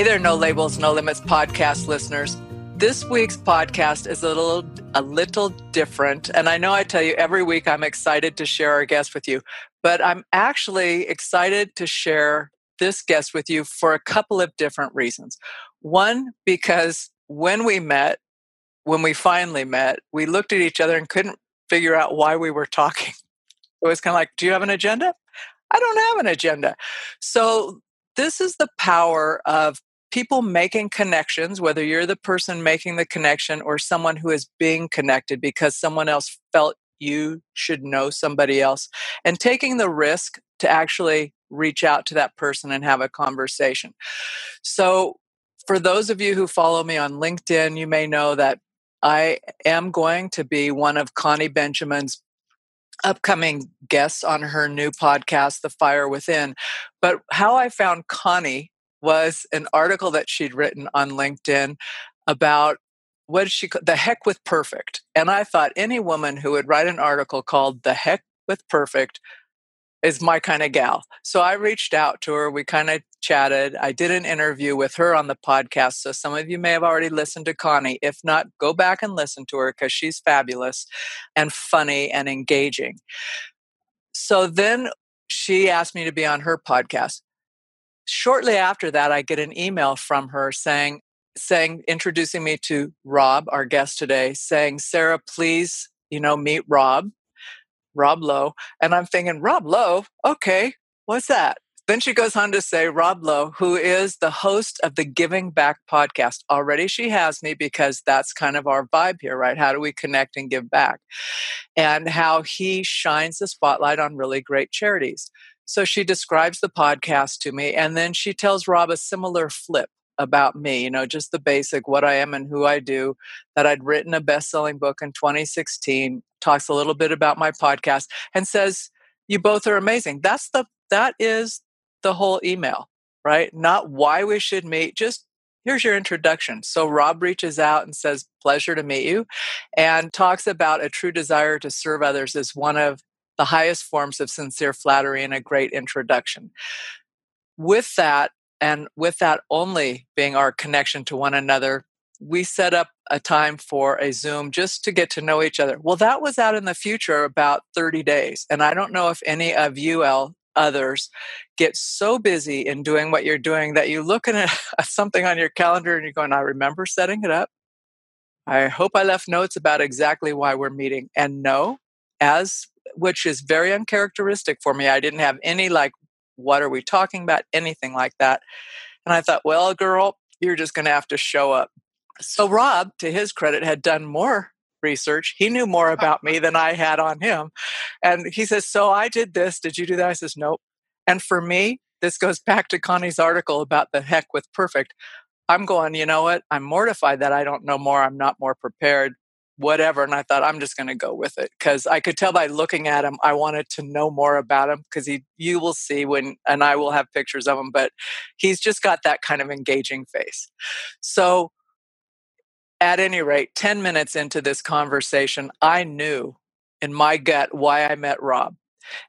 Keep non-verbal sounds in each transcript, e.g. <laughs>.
Hey there, No Labels, No Limits podcast listeners. This week's podcast is a little a little different. And I know I tell you every week I'm excited to share our guest with you, but I'm actually excited to share this guest with you for a couple of different reasons. One, because when we met, when we finally met, we looked at each other and couldn't figure out why we were talking. It was kind of like, Do you have an agenda? I don't have an agenda. So this is the power of people making connections, whether you're the person making the connection or someone who is being connected because someone else felt you should know somebody else, and taking the risk to actually reach out to that person and have a conversation. So, for those of you who follow me on LinkedIn, you may know that I am going to be one of Connie Benjamin's upcoming guests on her new podcast, The Fire Within. But how I found Connie was an article that she'd written on LinkedIn about what did she the heck with perfect. And I thought any woman who would write an article called The Heck with Perfect is my kind of gal. So I reached out to her. We kind of chatted. I did an interview with her on the podcast. So some of you may have already listened to Connie. If not, go back and listen to her because she's fabulous and funny and engaging. So then she asked me to be on her podcast. Shortly after that, I get an email from her saying, saying, introducing me to Rob, our guest today, saying, Sarah, please, you know, meet Rob Rob Lowe. And I'm thinking, Rob Lowe? Okay, what's that? Then she goes on to say, Rob Lowe, who is the host of the Giving Back podcast. Already she has me because that's kind of our vibe here, right? How do we connect and give back? And how he shines the spotlight on really great charities. So she describes the podcast to me, and then she tells Rob a similar flip about me, you know, just the basic what I am and who I do, that I'd written a best selling book in 2016, talks a little bit about my podcast, and says, You both are amazing. That's the, that is the whole email, right? Not why we should meet, just here's your introduction. So Rob reaches out and says, Pleasure to meet you, and talks about a true desire to serve others as one of the highest forms of sincere flattery and a great introduction. With that, and with that only being our connection to one another, we set up a time for a Zoom just to get to know each other. Well, that was out in the future about 30 days. And I don't know if any of you others get so busy in doing what you're doing that you look at <laughs> something on your calendar and you're going, I remember setting it up. I hope I left notes about exactly why we're meeting. And no, as which is very uncharacteristic for me, I didn't have any like what are we talking about? Anything like that. And I thought, well, girl, you're just going to have to show up. So Rob, to his credit, had done more research. He knew more about me than I had on him. And he says, So I did this. Did you do that? I says, Nope. And for me, this goes <laughs> back to Connie's article about the heck with perfect. I'm going, you know what? I'm mortified that I don't know more. I'm not more prepared whatever. And I thought, I'm just going to go with it because I could tell by looking at him, I wanted to know more about him because he, you will see when, and I will have pictures of him, but he's just got that kind of engaging face. So, at any rate, 10 minutes into this conversation, I knew in my gut why I met Rob.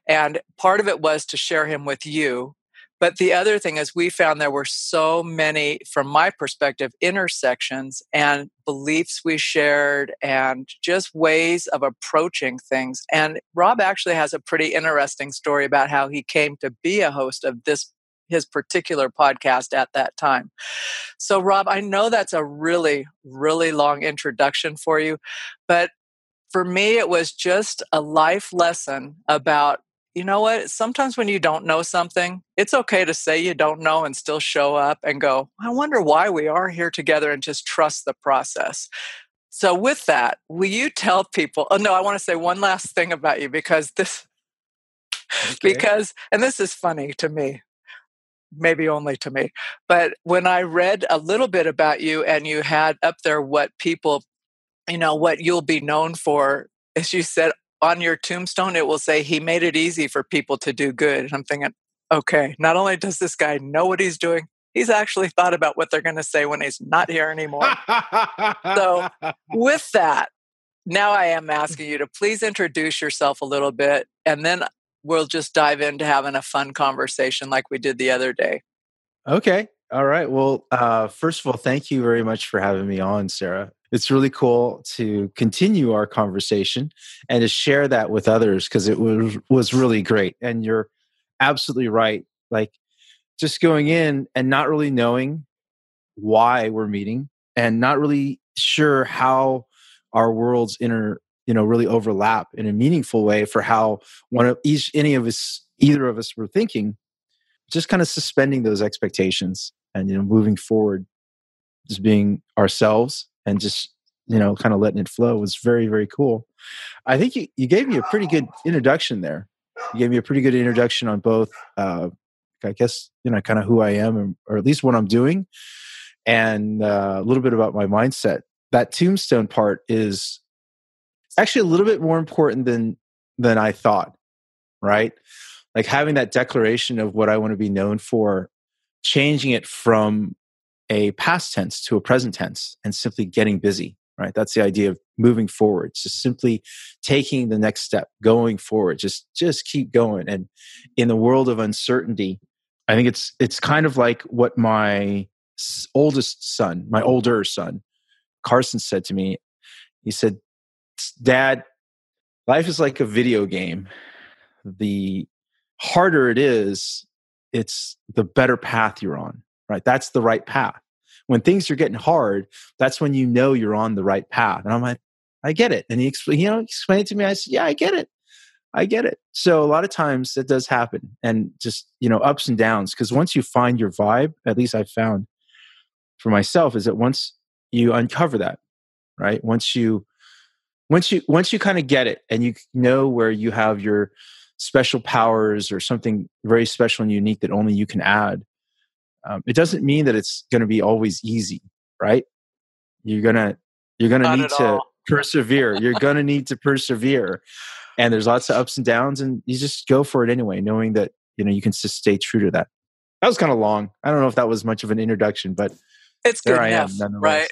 And part of it was to share him with you but the other thing is, we found there were so many, from my perspective, intersections and beliefs we shared and just ways of approaching things. And Rob actually has a pretty interesting story about how he came to be a host of this his particular podcast at that time. So, Rob, I know that's a really, really long introduction for you, but for me, it was just a life lesson about you know what? Sometimes when you don't know something, it's okay to say you don't know and still show up and go, I wonder why we are here together and just trust the process. So, with that, will you tell people? Oh, no, I want to say one last thing about you because this, <laughs> okay. because, and this is funny to me, maybe only to me, but when I read a little bit about you and you had up there what people, you know, what you'll be known for, as you said, on your tombstone, it will say, He made it easy for people to do good. And I'm thinking, okay, not only does this guy know what he's doing, he's actually thought about what they're going to say when he's not here anymore. so, with that, now I am asking you to please introduce yourself a little bit, and then we'll just dive into having a fun conversation like we did the other day. Okay. All right. Well, uh, first of all, thank you very much for having me on, Sarah. It's really cool to continue our conversation and to share that with others because it was was really great. And you're absolutely right. Like just going in and not really knowing why we're meeting and not really sure how our worlds inter you know really overlap in a meaningful way for how one of each any of us either of us were thinking just kind of suspending those expectations and you know moving forward just being ourselves and just you know kind of letting it flow was very very cool. I think you, you gave me a pretty good introduction there. You gave me a pretty good introduction on both uh, i guess you know kind of who i am or, at least what i'm doing and uh, a little bit about my mindset. That tombstone part is actually a little bit more important than than i thought right? Like having that declaration of what i want to be known for changing it from a past tense to a present tense and simply getting busy right? That's the idea of moving forward just simply taking the next step going forward just just keep going. And in the world of uncertainty i think it's it's kind of like what my oldest son my older son carson said to me. He said dad life is like a video game. The harder it is it's the better path you're on, right? That's the right path. When things are getting hard, that's when you know you're on the right path. And I'm like, I get it. And he explained, you know, explained it to me. I said, yeah, I get it. I get it. So a lot of times it does happen and just, you know, ups and downs. Cause once you find your vibe, at least I've found for myself is that once you uncover that, right? Once you, once you, once you kind of get it and you know where you have your, special powers or something very special and unique that only you can add um, it doesn't mean that it's going to be always easy right? You're gonna you're gonna Not need to all. persevere. You're gonna need to persevere. And there's lots of ups and downs and you just go for it anyway knowing that you know you can just stay true to that. That was kind of long. I don't know if that was much of an introduction but it's good enough, right?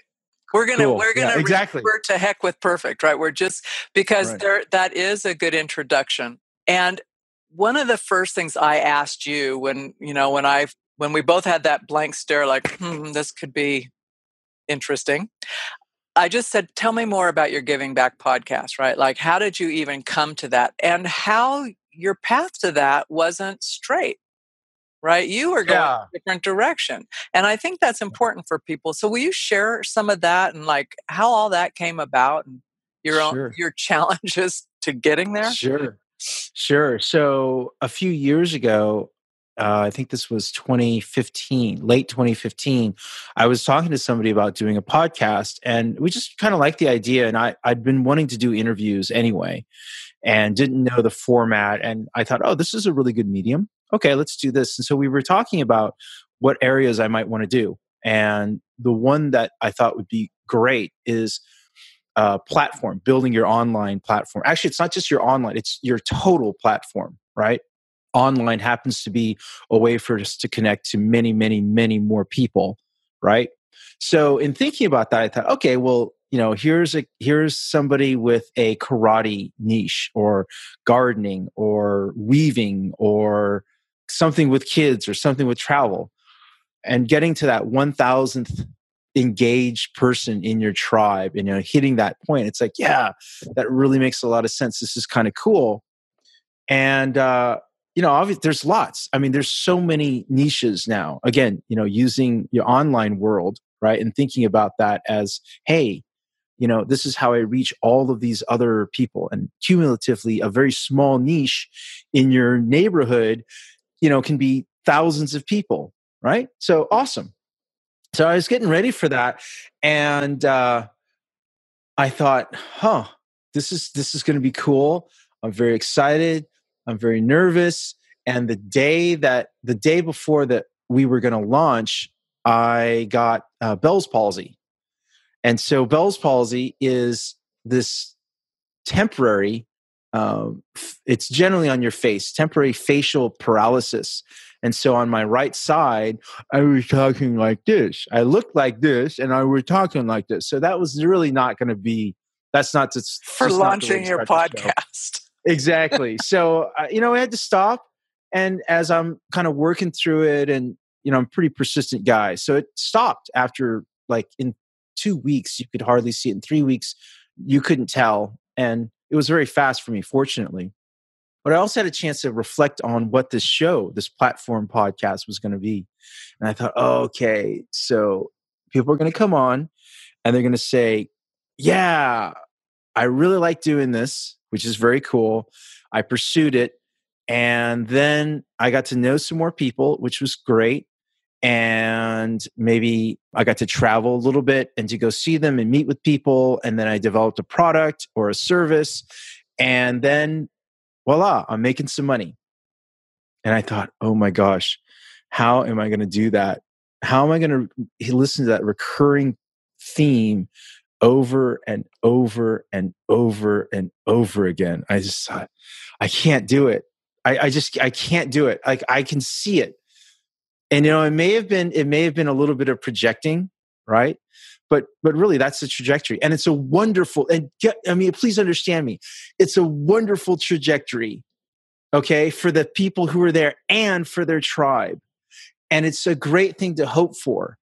We're gonna cool. we're gonna yeah, exactly. to heck with perfect right? We're just because right. there that is a good introduction and one of the first things I asked you when, you know, when I when we both had that blank stare like, hmm, this could be interesting. I just said, tell me more about your giving back podcast, right? Like how did you even come to that? And how your path to that wasn't straight. Right? You were going yeah. a different direction. And I think that's important for people. So will you share some of that and like how all that came about and your sure. own your <laughs> challenges to getting there? Sure. Sure. So a few years ago, uh, I think this was 2015, late 2015. I was talking to somebody about doing a podcast, and we just kind of liked the idea. And I, I'd been wanting to do interviews anyway, and didn't know the format. And I thought, oh, this is a really good medium. Okay, let's do this. And so we were talking about what areas I might want to do. And the one that I thought would be great is uh, platform, building your online platform. Actually, it's not just your online, it's your total platform, right? Online happens to be a way for us to connect to many, many, many more people, right? So, in thinking about that, I thought, okay, well, you know, here's a here's somebody with a karate niche, or gardening, or weaving, or something with kids, or something with travel, and getting to that one thousandth engaged person in your tribe and you know hitting that point it's like yeah that really makes a lot of sense. This is kind of cool. And uh you know obviously there's lots. I mean there's so many niches now. Again you know using your online world right and thinking about that as hey you know this is how i reach all of these other people. And cumulatively a very small niche in your neighborhood you know can be thousands of people right? So awesome so I was getting ready for that, and uh, I thought, "Huh, this is this is going to be cool." I'm very excited. I'm very nervous. And the day that the day before that we were going to launch, I got uh, Bell's palsy, and so Bell's palsy is this temporary. Um, it's generally on your face, temporary facial paralysis and so on my right side, I was talking like this. I looked like this and I was talking like this. So that was really not going to be, that's not just for launching your podcast. Exactly. <laughs> so, uh, you know, I had to stop. And as I'm kind of working through it and you know, I'm a pretty persistent guy. So it stopped after like in two weeks, you could hardly see it. In three weeks, you couldn't tell. And it was very fast for me, fortunately. But I also had a chance to reflect on what this show, this platform podcast was going to be. And I thought, oh, okay, so people are going to come on and they're going to say, yeah, I really like doing this, which is very cool. I pursued it. And then I got to know some more people, which was great. And maybe I got to travel a little bit and to go see them and meet with people. And then I developed a product or a service. And then voila, I'm making some money. And I thought, oh my gosh, how am I going to do that? How am I going to listen to that recurring theme over and over and over and over again? I just thought, I can't do it. I, I just, I can't do it. Like I can see it. And you know, it may have been, it may have been a little bit of projecting, right? But but really that's the trajectory. And it's a wonderful and get, i mean please understand me. It's a wonderful trajectory okay for the people who are there and for their tribe. And it's a great thing to hope for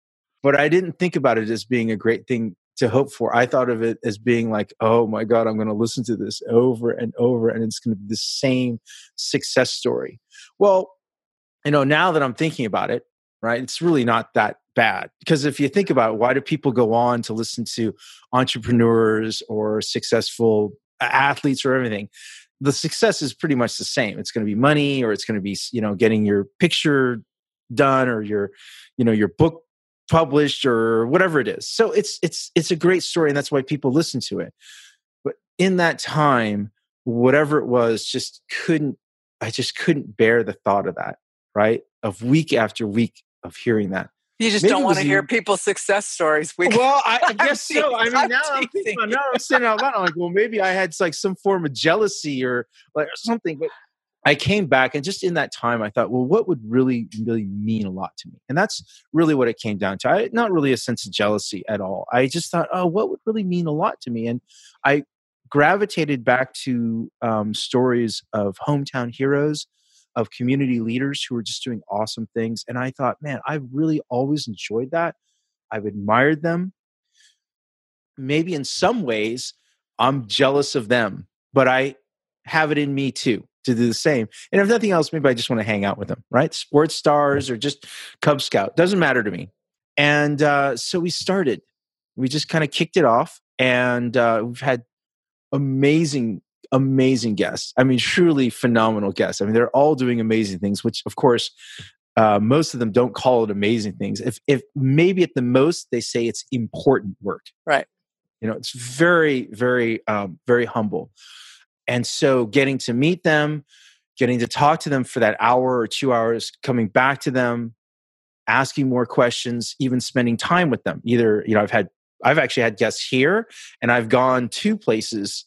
but i didn't think about it as being a great thing to hope for. I thought of it as being like oh my god i'm going to listen to this over and over and it's going to be the same success story. Well you know now that i'm thinking about it right it's really not that bad because if you think about it, why do people go on to listen to entrepreneurs or successful uh, athletes or everything? The success is pretty much the same. It's going to be money or it's going to be you know getting your picture done or your you know your book published or whatever it is. So it's it's it's a great story and that's why people listen to it. But in that time whatever it was just couldn't i just couldn't bear the thought of that right? Of week after week of hearing that you just Maybe don't want to hear people's success stories. We well, <laughs> I, I guess so. I mean, now I'm thinking, now I'm saying out loud, I'm like, well, maybe I had like some form of jealousy or like something. But I came back, and just in that time, I thought, well, what would really, really mean a lot to me? And that's really what it came down to. I not really a sense of jealousy at all. I just thought, oh, what would really mean a lot to me? And I gravitated back to um, stories of hometown heroes of community leaders who are just doing awesome things. And I thought, man, I've really always enjoyed that. I've admired them. Maybe in some ways, I'm jealous of them, but I have it in me too to do the same. And if nothing else, maybe I just want to hang out with them, right? Sports stars or just Cub Scout, doesn't matter to me. And uh, so we started. We just kind of kicked it off, and uh, we've had amazing amazing guests. I mean, truly phenomenal guests. I mean, they're all doing amazing things, which of course, uh, most of them don't call it amazing things. If, if maybe at the most they say it's important work. Right. You know, it's very, very, um, very humble. And so getting to meet them, getting to talk to them for that hour or two hours, coming back to them, asking more questions, even spending time with them. Either, you know, I've had, I've actually had guests here and I've gone to places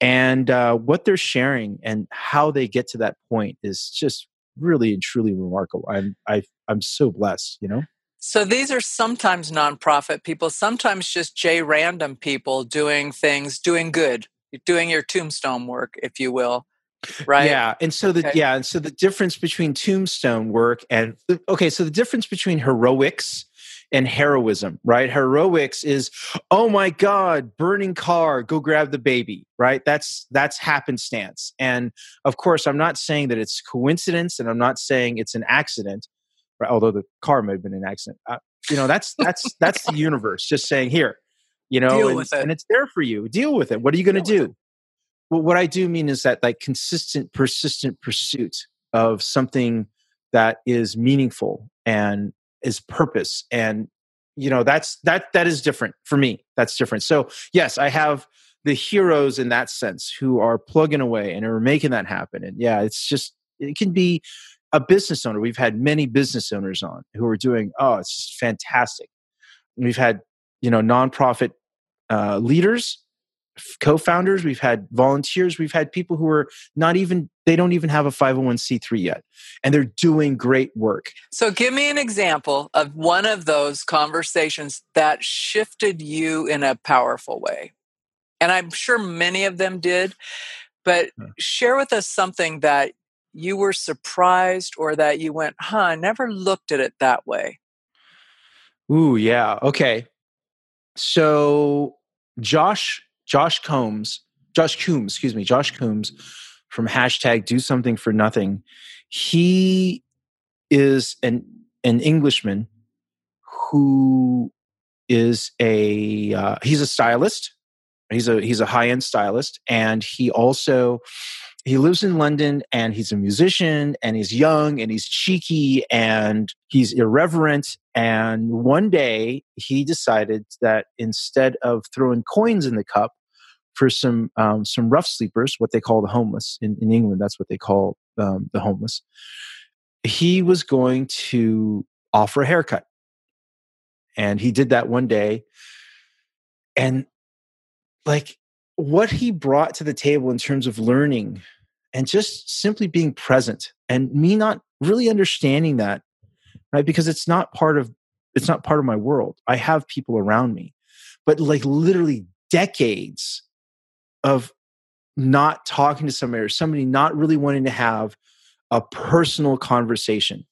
and uh, what they're sharing and how they get to that point is just really and truly remarkable. I'm I, I'm so blessed, you know. So these are sometimes nonprofit people, sometimes just J random people doing things, doing good, doing your tombstone work, if you will. Right. Yeah. And so the okay. yeah, and so the difference between tombstone work and okay, so the difference between heroics and heroism, right? Heroics is, oh my God, burning car, go grab the baby, right? That's that's happenstance. And of course, I'm not saying that it's coincidence, and I'm not saying it's an accident, right? although the car may have been an accident. Uh, you know, that's that's <laughs> that's the universe just saying here, you know, and, it. and, it's there for you. Deal with it. What are you going to do? Well, what I do mean is that like consistent, persistent pursuit of something that is meaningful and is purpose and you know that's that that is different for me that's different. So yes i have the heroes in that sense who are plugging away and are making that happen and yeah it's just it can be a business owner. We've had many business owners on who are doing oh it's just fantastic. We've had you know nonprofit uh, leaders co-founders we've had volunteers we've had people who are not even they don't even have a 501c3 yet and they're doing great work so give me an example of one of those conversations that shifted you in a powerful way and i'm sure many of them did but hmm. share with us something that you were surprised or that you went, huh, I never looked at it that way? Ooh, yeah. Okay. So Josh, Josh Combs, Josh Coombes, excuse me, Josh Coombes from hashtag do something for nothing. He is an an Englishman who is a uh, he's a stylist. He's a he's a high end stylist, and he also he lives in London and he's a musician and he's young and he's cheeky and he's irreverent. And one day he decided that instead of throwing coins in the cup for some um, some rough sleepers, what they call the homeless in, in England, that's what they call um, the homeless. He was going to offer a haircut, and he did that one day. And like what he brought to the table in terms of learning and just simply being present and me not really understanding that right because it's not part of it's not part of my world. I have people around me but like literally decades of not talking to somebody or somebody not really wanting to have a personal conversation.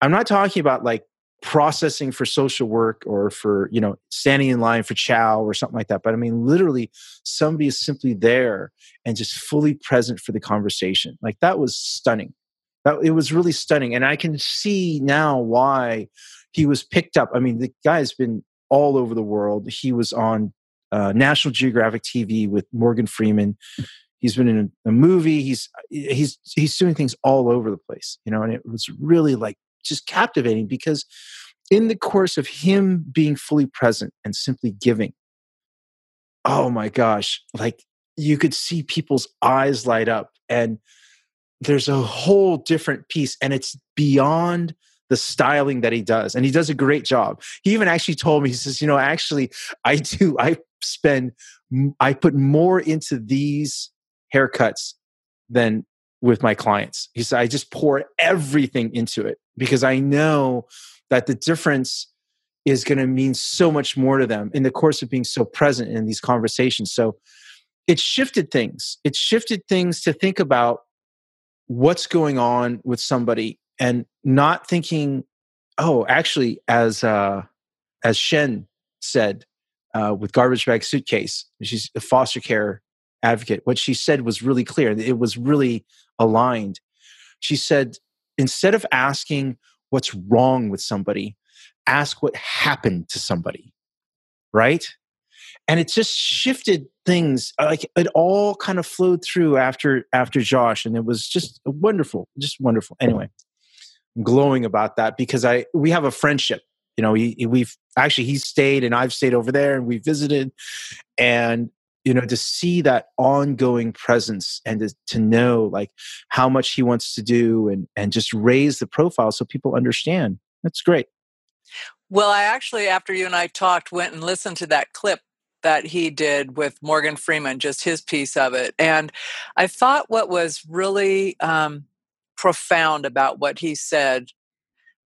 I'm not talking about like processing for social work or for you know standing in line for chow or something like that. But i mean literally somebody is simply there and just fully present for the conversation. Like that was stunning. That it was really stunning. And i can see now why he was picked up. I mean the guy's been all over the world. He was on uh, national geographic tv with morgan freeman. He's been in a, a movie. He's he's he's doing things all over the place you know and it was really like just captivating because in the course of him being fully present and simply giving, oh my gosh, like you could see people's eyes light up and there's a whole different piece and it's beyond the styling that he does. And he does a great job. He even actually told me he says you know actually i do i spend i put more into these haircuts than with my clients. He said i just pour everything into it because I know that the difference is going to mean so much more to them in the course of being so present in these conversations. So it shifted things. It shifted things to think about what's going on with somebody and not thinking, oh, actually, as uh, as Shen said uh, with garbage bag suitcase, she's a foster care advocate. What she said was really clear. It was really aligned. She said, instead of asking what's wrong with somebody, ask what happened to somebody. Right? And it just shifted things uh, like it all kind of flowed through after after Josh and it was just wonderful, just wonderful. Anyway, I'm glowing about that because I we have a friendship. You know, we, we've actually he stayed and I've stayed over there and we visited and you know to see that ongoing presence and to, to know like how much he wants to do and and just raise the profile so people understand. That's great. Well i actually after you and i talked went and listened to that clip that he did with morgan freeman just his piece of it and i thought what was really um, profound about what he said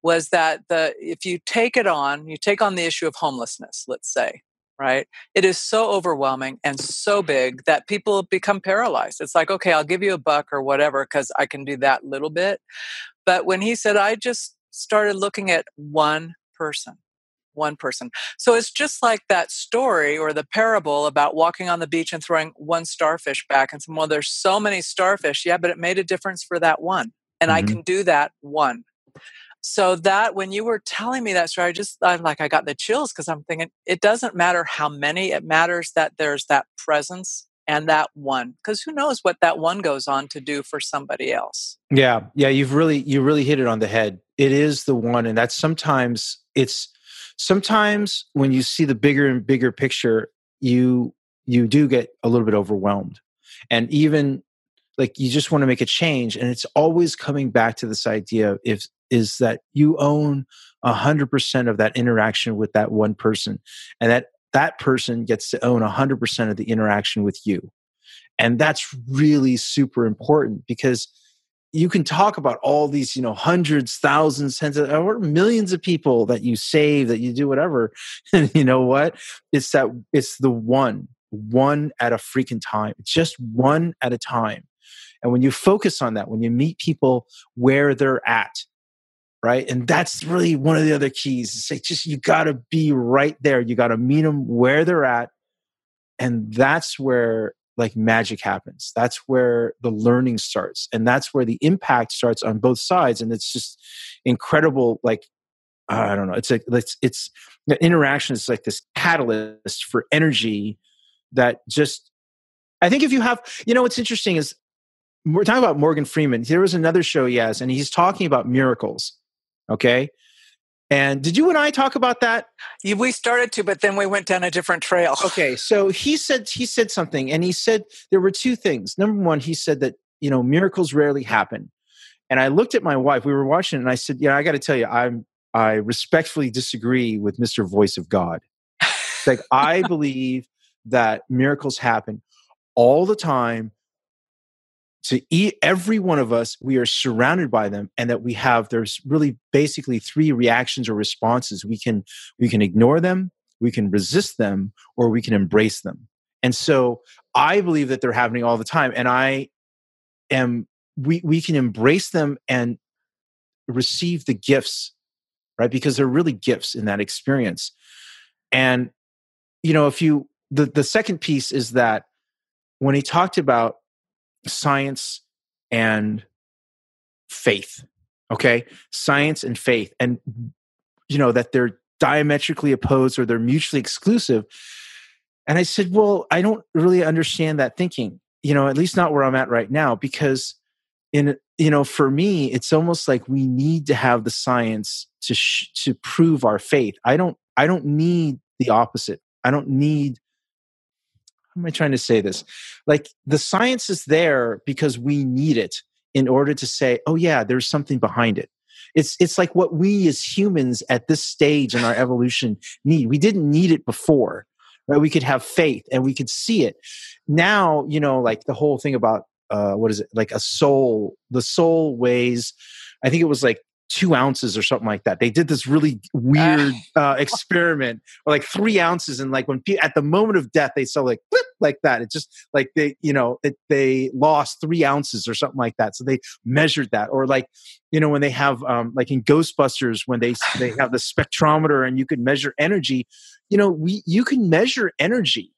was that the if you take it on you take on the issue of homelessness let's say right? It is so overwhelming and so big that people become paralyzed. It's like, okay, I'll give you a buck or whatever because I can do that little bit. But when he said, I just started looking at one person, one person. So it's just like that story or the parable about walking on the beach and throwing one starfish back and saying, well, there's so many starfish. Yeah, but it made a difference for that one. And mm-hmm. I can do that one so that when you were telling me that story, I just I'm like I got the chills because I'm thinking it doesn't matter how many, it matters that there's that presence and that one because who knows what that one goes on to do for somebody else. Yeah yeah you've really you really hit it on the head. It is the one and that's sometimes it's sometimes when you see the bigger and bigger picture you you do get a little bit overwhelmed. And even like you just want to make a change and it's always coming back to this idea if is that you own 100% of that interaction with that one person and that that person gets to own 100% of the interaction with you. And that's really super important because you can talk about all these you know hundreds thousands tens of, or millions of people that you save that you do whatever. <laughs> And you know what? It's that it's the one one at a freaking time It's just one at a time. And when you focus on that, when you meet people where they're at, right? And that's really one of the other keys. It's like just you got to be right there. You got to meet them where they're at, and that's where like magic happens. That's where the learning starts, and that's where the impact starts on both sides. And it's just incredible. Like I don't know. It's like it's it's the interaction is like this catalyst for energy that just. I think if you have, you know, what's interesting is we're talking about Morgan Freeman. There was another show he has, and he's talking about miracles Okay. And did you and I talk about that? Yeah, we started to, but then we went down a different trail. Okay. So he said he said something and he said there were two things. Number one, he said that, you know, miracles rarely happen. And I looked at my wife, we were watching and I said, Yeah, I gotta tell you, I'm I respectfully disagree with Mr. Voice of God. like I <laughs> believe that miracles happen all the time eat every one of us we are surrounded by them and that we have there's really basically three reactions or responses. We can we can ignore them we can resist them or we can embrace them. And so i believe that they're happening all the time and i am we we can embrace them and receive the gifts right? Because they're really gifts in that experience. And you know if you the the second piece is that when he talked about science and faith okay? Science and faith and you know that they're diametrically opposed or they're mutually exclusive. And i said well i don't really understand that thinking you know at least not where i'm at right now because in you know for me it's almost like we need to have the science to sh- to prove our faith. I don't i don't need the opposite. I don't need am I trying to say this? Like the science is there because we need it in order to say, oh yeah, there's something behind it. It's it's like what we as humans at this stage in our evolution need. We didn't need it before. Right? We could have faith and we could see it. Now, you know, like the whole thing about uh what is it? Like a soul, the soul weighs I think it was like two ounces or something like that. They did this really weird uh, experiment, or like three ounces, and like when pe- at the moment of death, they saw like like that. It just like they, you know, it, they lost three ounces or something like that. So they measured that, or like, you know, when they have um, like in Ghostbusters when they they have the spectrometer and you can measure energy. You know, we you can measure energy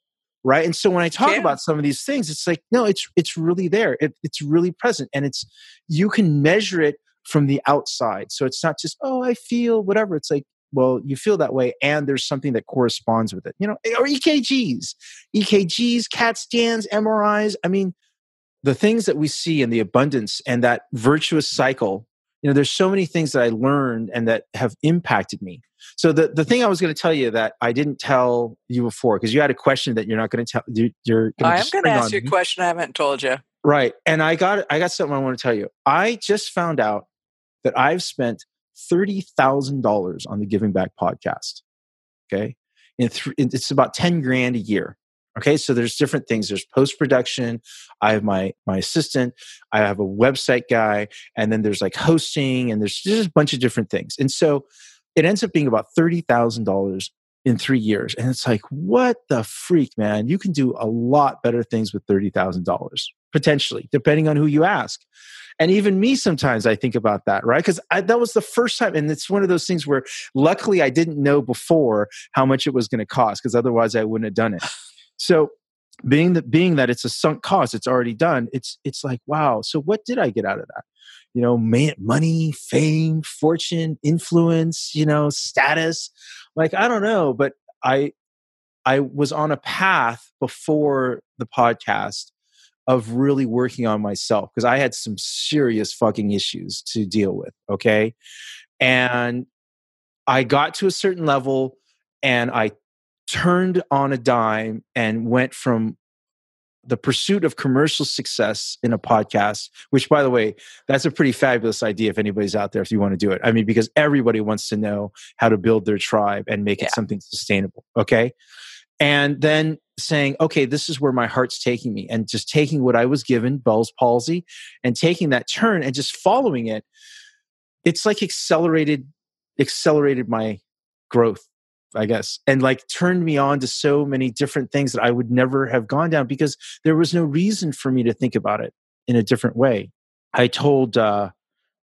right and so when i talk yeah. about some of these things it's like no it's it's really there it, it's really present and it's you can measure it from the outside. So it's not just, oh, I feel whatever. It's like, well, you feel that way, and there's something that corresponds with it. You know, eh, or EKGs, EKGs, CAT scans, MRIs. I mean, the things that we see in the abundance and that virtuous cycle. You know, there's so many things that I learned and that have impacted me. So the, the thing I was going to tell you that I didn't tell you before because you had a question that you're not going to tell. You, you're. I am going to ask you a question I haven't told you. Right, and I got I got something I want to tell you. I just found out that I've spent $30,000 on the Giving Back podcast. Okay. And it's about 10 grand a year. Okay. So there's different things. There's post production. I have my, my assistant. I have a website guy. And then there's like hosting and there's just a bunch of different things. And so it ends up being about $30,000 in three years. And it's like, what the freak, man? You can do a lot better things with $30,000 potentially, depending on who you ask and even me sometimes i think about that right because that was the first time and it's one of those things where luckily i didn't know before how much it was going to cost because otherwise i wouldn't have done it so being that being that it's a sunk cost it's already done it's it's like wow so what did i get out of that you know money fame fortune influence you know status like i don't know but i i was on a path before the podcast of really working on myself because I had some serious fucking issues to deal with. Okay. And I got to a certain level and I turned on a dime and went from the pursuit of commercial success in a podcast, which, by the way, that's a pretty fabulous idea if anybody's out there, if you want to do it. I mean, because everybody wants to know how to build their tribe and make yeah. it something sustainable. Okay and then saying, okay, this is where my heart's taking me, and just taking what I was given, Bell's palsy, and taking that turn and just following it. It's like accelerated, accelerated my growth, I guess, and like turned me on to so many different things that I would never have gone down because there was no reason for me to think about it. in a different way. I told uh,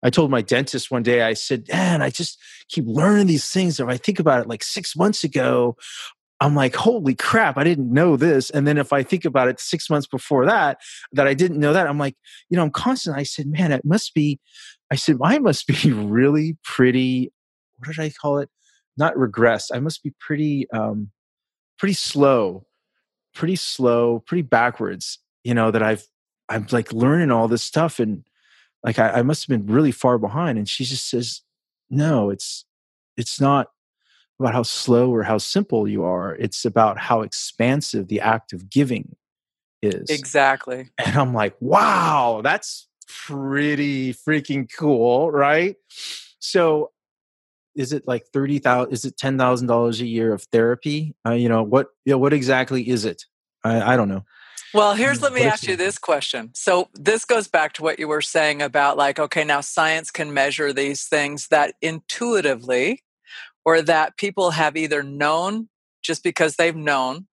I told my dentist one day, I said, man, I just keep learning these things. If I think about it like six months ago, I'm like, holy crap, I didn't know this. And then if I think about it six months before that, that I didn't know that, I'm like, you know, I'm constant. I said, man, it must be, I said, I must be <laughs> really pretty, what did I call it? Not regress. I must be pretty, um, pretty slow, pretty slow, pretty backwards, you know, that I've, I'm like learning all this stuff and like I, I must have been really far behind. And she just says, no, it's, it's not about how slow or how simple you are. It's about how expansive the act of giving is. Exactly. And I'm like, wow, that's pretty freaking cool, right? So is it like 30,000 is it $10,000 a year of therapy? Uh, you know, what you know, what exactly is it? I, I don't know. Well, here's let me ask you this question. So, this goes back to what you were saying about like, okay, now science can measure these things that intuitively or that people have either known just because they've known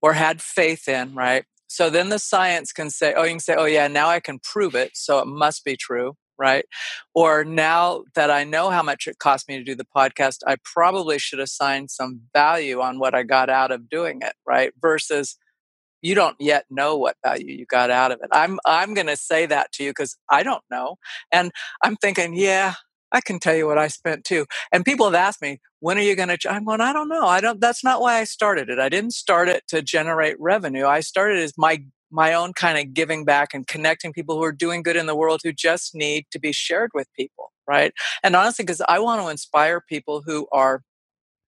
or had faith in, right? So then the science can say, oh, you can say, oh, yeah, now I can prove it. So it must be true, right? Or now that I know how much it cost me to do the podcast, I probably should assign some value on what I got out of doing it, right? Versus, you don't yet know what value you got out of it. I'm I'm going to say that to you because I don't know, and I'm thinking, yeah, I can tell you what I spent too. And people have asked me, when are you going to? I'm going, I don't know. I don't. That's not why I started it. I didn't start it to generate revenue. I started as my my own kind of giving back and connecting people who are doing good in the world who just need to be shared with people, right? And honestly, because I want to inspire people who are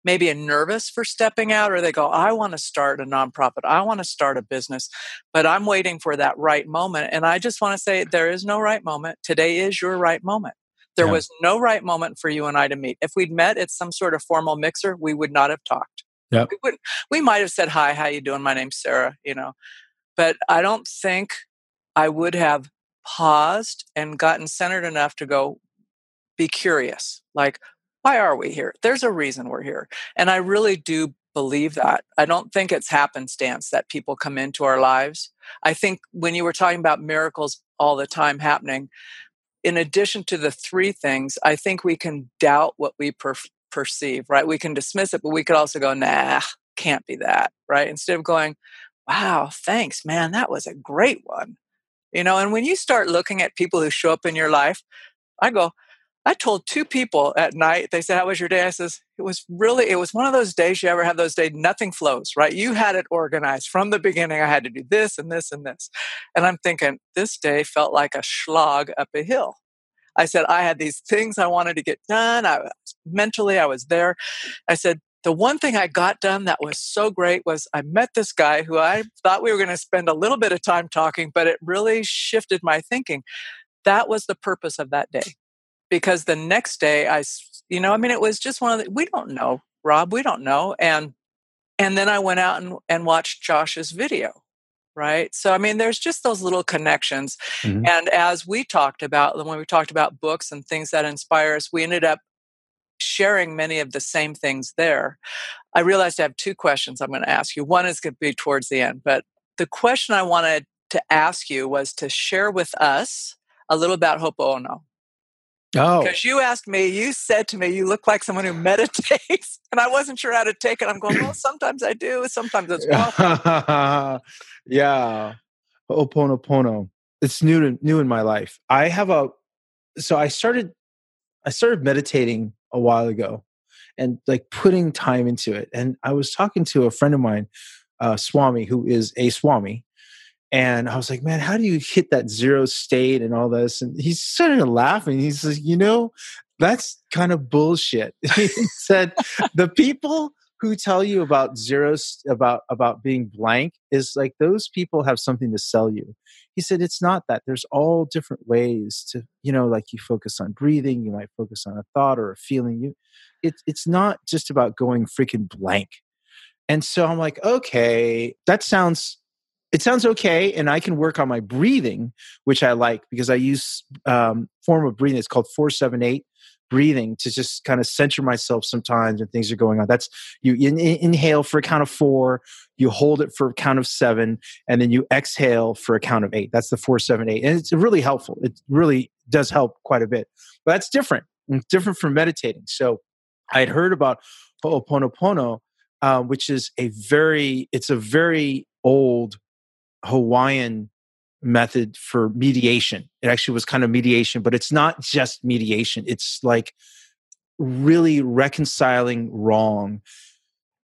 maybe nervous for stepping out or they go i want to start a nonprofit i want to start a business but i'm waiting for that right moment and i just want to say there is no right moment today is your right moment there yeah. was no right moment for you and I to meet. If we'd met at some sort of formal mixer, we would not have talked. Yeah. We, would, we might have said, hi, how you doing? My name's Sarah, you know. But I don't think I would have paused and gotten centered enough to go, be curious. Like, why are we here? There's a reason we're here. And I really do believe that. I don't think it's happenstance that people come into our lives. I think when you were talking about miracles all the time happening, in addition to the three things, I think we can doubt what we per- perceive, right? We can dismiss it, but we could also go, nah, can't be that, right? Instead of going, wow, thanks, man, that was a great one. You know, and when you start looking at people who show up in your life, I go, I told two people at night, they said, How was your day? I says, It was really, it was one of those days you ever have those days, nothing flows, right? You had it organized from the beginning. I had to do this and this and this. And I'm thinking, this day felt like a slog up a hill. I said, I had these things I wanted to get done. I was, mentally, I was there. I said, the one thing I got done that was so great was I met this guy who I thought we were going to spend a little bit of time talking, but it really shifted my thinking. That was the purpose of that day because the next day i you know i mean it was just one of the we don't know rob we don't know and and then i went out and, and watched josh's video right so i mean there's just those little connections mm-hmm. and as we talked about when we talked about books and things that inspire us we ended up sharing many of the same things there i realized i have two questions i'm going to ask you one is going to be towards the end but the question i wanted to ask you was to share with us a little about Ho'oponopono Oh. Because you asked me, you said to me, you look like someone who <laughs> meditates. And I wasn't sure how to take it. I'm going, well, sometimes I do, sometimes it's well. <laughs> yeah. Ho'oponopono. It's new to, new in my life. I have a so I started I started meditating a while ago and like putting time into it. And I was talking to a friend of mine, uh, Swami, who is a Swami, and I was like, man, how do you hit that zero state and all this? And he started laughing. He's like, you know, that's kind of bullshit. <laughs> he said, the people who tell you about zero about about being blank is like those people have something to sell you he said it's not that there's all different ways to you know like you focus on breathing you might focus on a thought or a feeling you it, it's not just about going freaking blank. And so i'm like okay that sounds it sounds okay and i can work on my breathing which i like because i use um, form of breathing it's called 478 breathing to just kind of center myself sometimes when things are going on. That's you in, in, inhale for a count of four, you hold it for a count of seven, and then you exhale for a count of eight. That's the four, seven, eight. And it's really helpful. It really does help quite a bit. But that's different. It's different from meditating. So I had heard about Ho'oponopono, uh, which is a very, it's a very old Hawaiian method for mediation. It actually was kind of mediation, but it's not just mediation. It's like really reconciling wrong.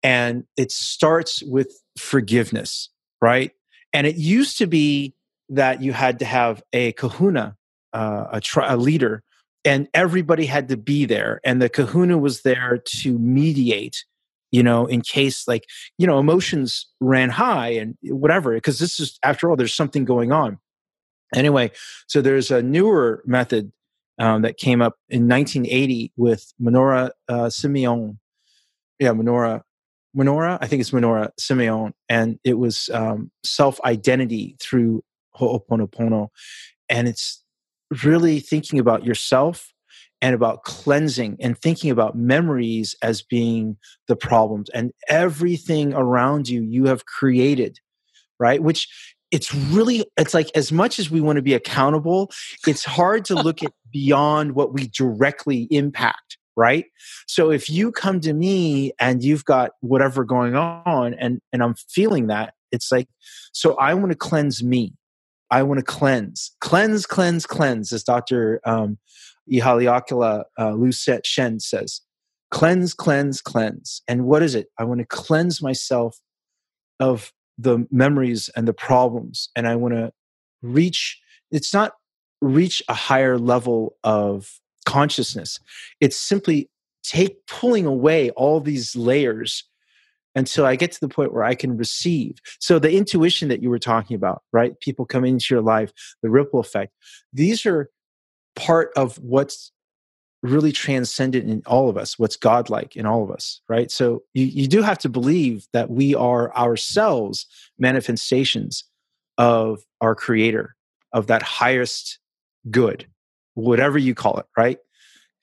And it starts with forgiveness, right? And it used to be that you had to have a kahuna, uh, a, tri- a leader, and everybody had to be there. And the kahuna was there to mediate you know, in case like, you know, emotions ran high and whatever, because this is, after all, there's something going on. Anyway, so there's a newer method um, that came up in 1980 with Manoru uh, Simeon. Yeah, Manoru, Manoru, I think it's Manoru Simeon. And it was um, self identity through Ho'oponopono. And it's really thinking about yourself and about cleansing and thinking about memories as being the problems and everything around you you have created right? Which it's really it's like as much as we want to be accountable it's hard to look at beyond what we directly impact right? So if you come to me and you've got whatever going on and and i'm feeling that it's like so i want to cleanse me. I want to cleanse. Cleanse cleanse cleanse as dr um, Ihaleakala uh, Lucette Shen says, cleanse, cleanse, cleanse. And what is it? I want to cleanse myself of the memories and the problems. And I want to reach, it's not reach a higher level of consciousness. It's simply take pulling away all these layers until I get to the point where I can receive. So the intuition that you were talking about, right? People come into your life, the ripple effect. These are part of what's really transcendent in all of us, what's godlike in all of us, right? So you, you do have to believe that we are ourselves manifestations of our creator, of that highest good, whatever you call it, right?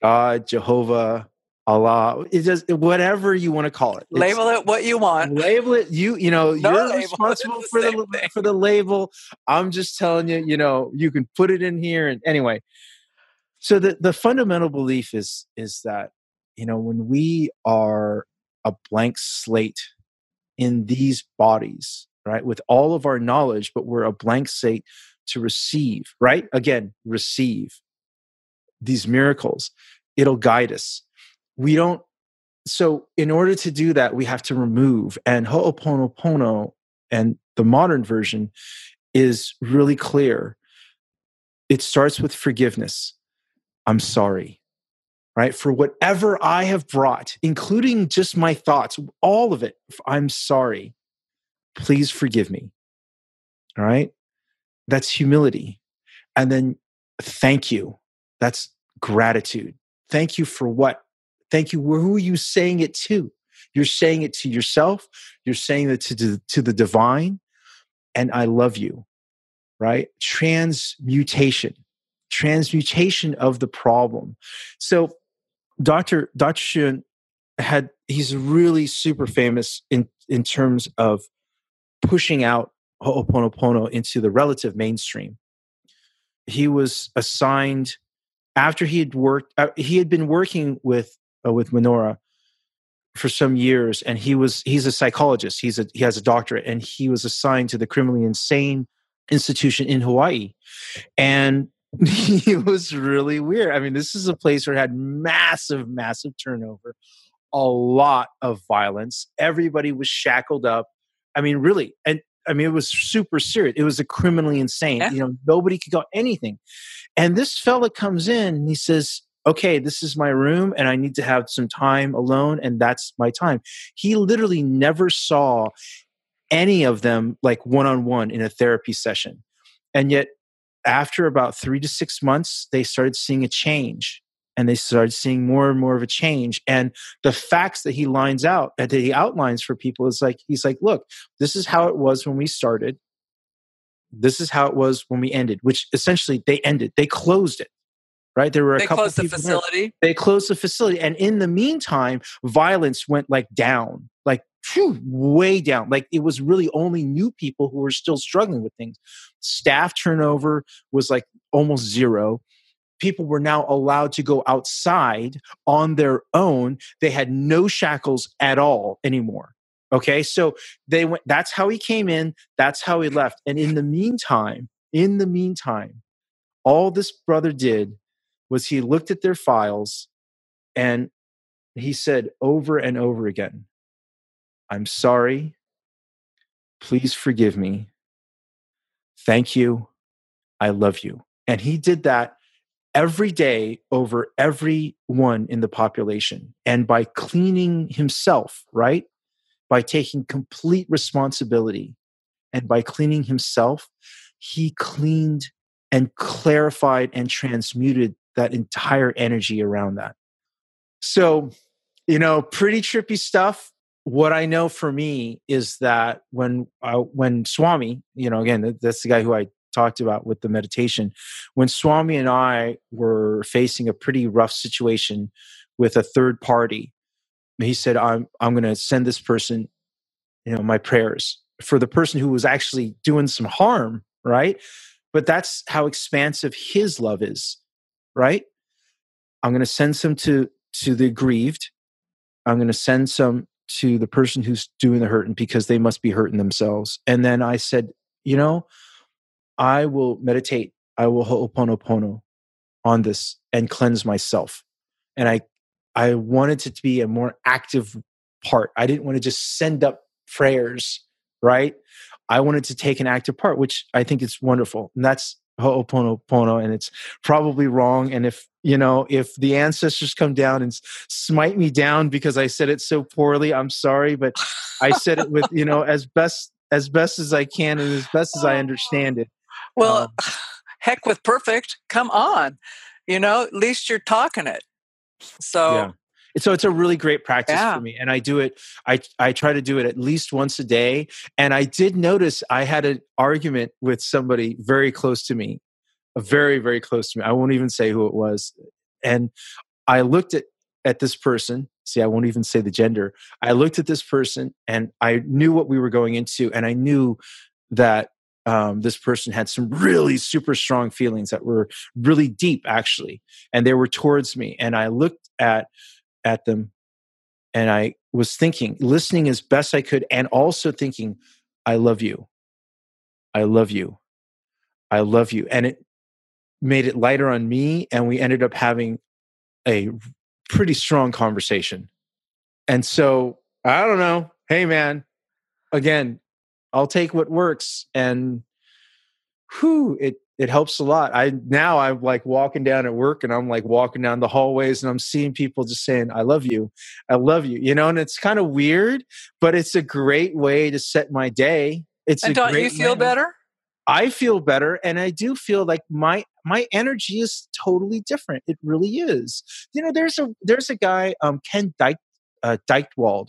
God, Jehovah, Allah, it just whatever you want to call it. It's, label it what you want. Label it. You you know no you're responsible the for the thing. for the label. I'm just telling you. You know you can put it in here. And anyway, so the, the fundamental belief is is that you know when we are a blank slate in these bodies right with all of our knowledge but we're a blank slate to receive right? Again receive these miracles. It'll guide us. We don't so in order to do that we have to remove and ho'oponopono and the modern version is really clear. It starts with forgiveness I'm sorry, right? For whatever I have brought, including just my thoughts, all of it, I'm sorry. Please forgive me. All right? That's humility. And then thank you. That's gratitude. Thank you for what? Thank you. Who are you saying it to? You're saying it to yourself. You're saying it to, to the divine. And I love you, right? Transmutation transmutation of the problem. So Dr. Dr. Shun had he's really super famous in in terms of pushing out Ho'oponopono into the relative mainstream. He was assigned after he had worked. Uh, he had been working with uh, with Manoru for some years, and he was he's a psychologist. He's a he has a doctorate, and he was assigned to the criminally insane institution in Hawaii. And <laughs> it was really weird. I mean, this is a place where it had massive, massive turnover, a lot of violence. Everybody was shackled up. I mean, really, and I mean, it was super serious. It was a criminally insane. Yeah. You know, nobody could go anything. And this fella comes in and he says, okay, this is my room and I need to have some time alone. And that's my time. He literally never saw any of them like one on one in a therapy session. And yet after about three to six months, they started seeing a change and they started seeing more and more of a change. And the facts that he lines out, that he outlines for people is like, he's like, look, this is how it was when we started. This is how it was when we ended, which essentially they ended, they closed it. right? There were a they couple closed the people there. facility. They closed the facility, and in the meantime, violence went like down, like way down. Like it was really only new people who were still struggling with things. Staff turnover was like almost zero. People were now allowed to go outside on their own. They had no shackles at all anymore. Okay, so they went. That's how he came in. That's how he left. And in the meantime, in the meantime, all this brother did was he looked at their files and he said over and over again, I'm sorry. Please forgive me. Thank you. I love you. And he did that every day over everyone in the population. And by cleaning himself, right? By taking complete responsibility and by cleaning himself, he cleaned and clarified and transmuted that entire energy around that. So, you know, pretty trippy stuff. What I know for me is that when uh, when Swami, you know, again, that's the guy who I talked about with the meditation. When Swami and I were facing a pretty rough situation with a third party, he said, "I'm I'm going to send this person, you know, my prayers for the person who was actually doing some harm, right? But that's how expansive his love is, right? I'm going to send some to to the aggrieved." I'm going to send some to the person who's doing the hurting because they must be hurting themselves. And then I said, you know, I will meditate. I will ho'oponopono on this and cleanse myself. And I I wanted it to be a more active part. I didn't want to just send up prayers, right? I wanted to take an active part, which I think is wonderful. And that's ho'oponopono and it's probably wrong and if you know if the ancestors come down and smite me down because i said it so poorly i'm sorry but i said it with you know as best as best as i can and as best as i <laughs> understand it well um, <sighs> heck with perfect. Come on. You know at least you're talking it. So yeah so it's a really great practice yeah. for me and i do it i i try to do it at least once a day and i did notice i had an argument with somebody very close to me very very close to me i won't even say who it was and i looked at at this person see i won't even say the gender i looked at this person and i knew what we were going into and i knew that um, this person had some really super strong feelings that were really deep actually and they were towards me and i looked at at them and I was thinking, listening as best I could, and also thinking, I love you. I love you. I love you. And it made it lighter on me. And we ended up having a pretty strong conversation. And so I don't know. Hey, man, again, I'll take what works. And whew, it it helps a lot. I now I'm like walking down at work and I'm like walking down the hallways and I'm seeing people just saying, I love you. I love you. You know, and it's kind of weird, but it's a great way to set my day. It's and don't you feel way. better? I feel better and I do feel like my my energy is totally different. It really is. You know, there's a there's a guy, um, Ken Dyke, uh, Dychtwald.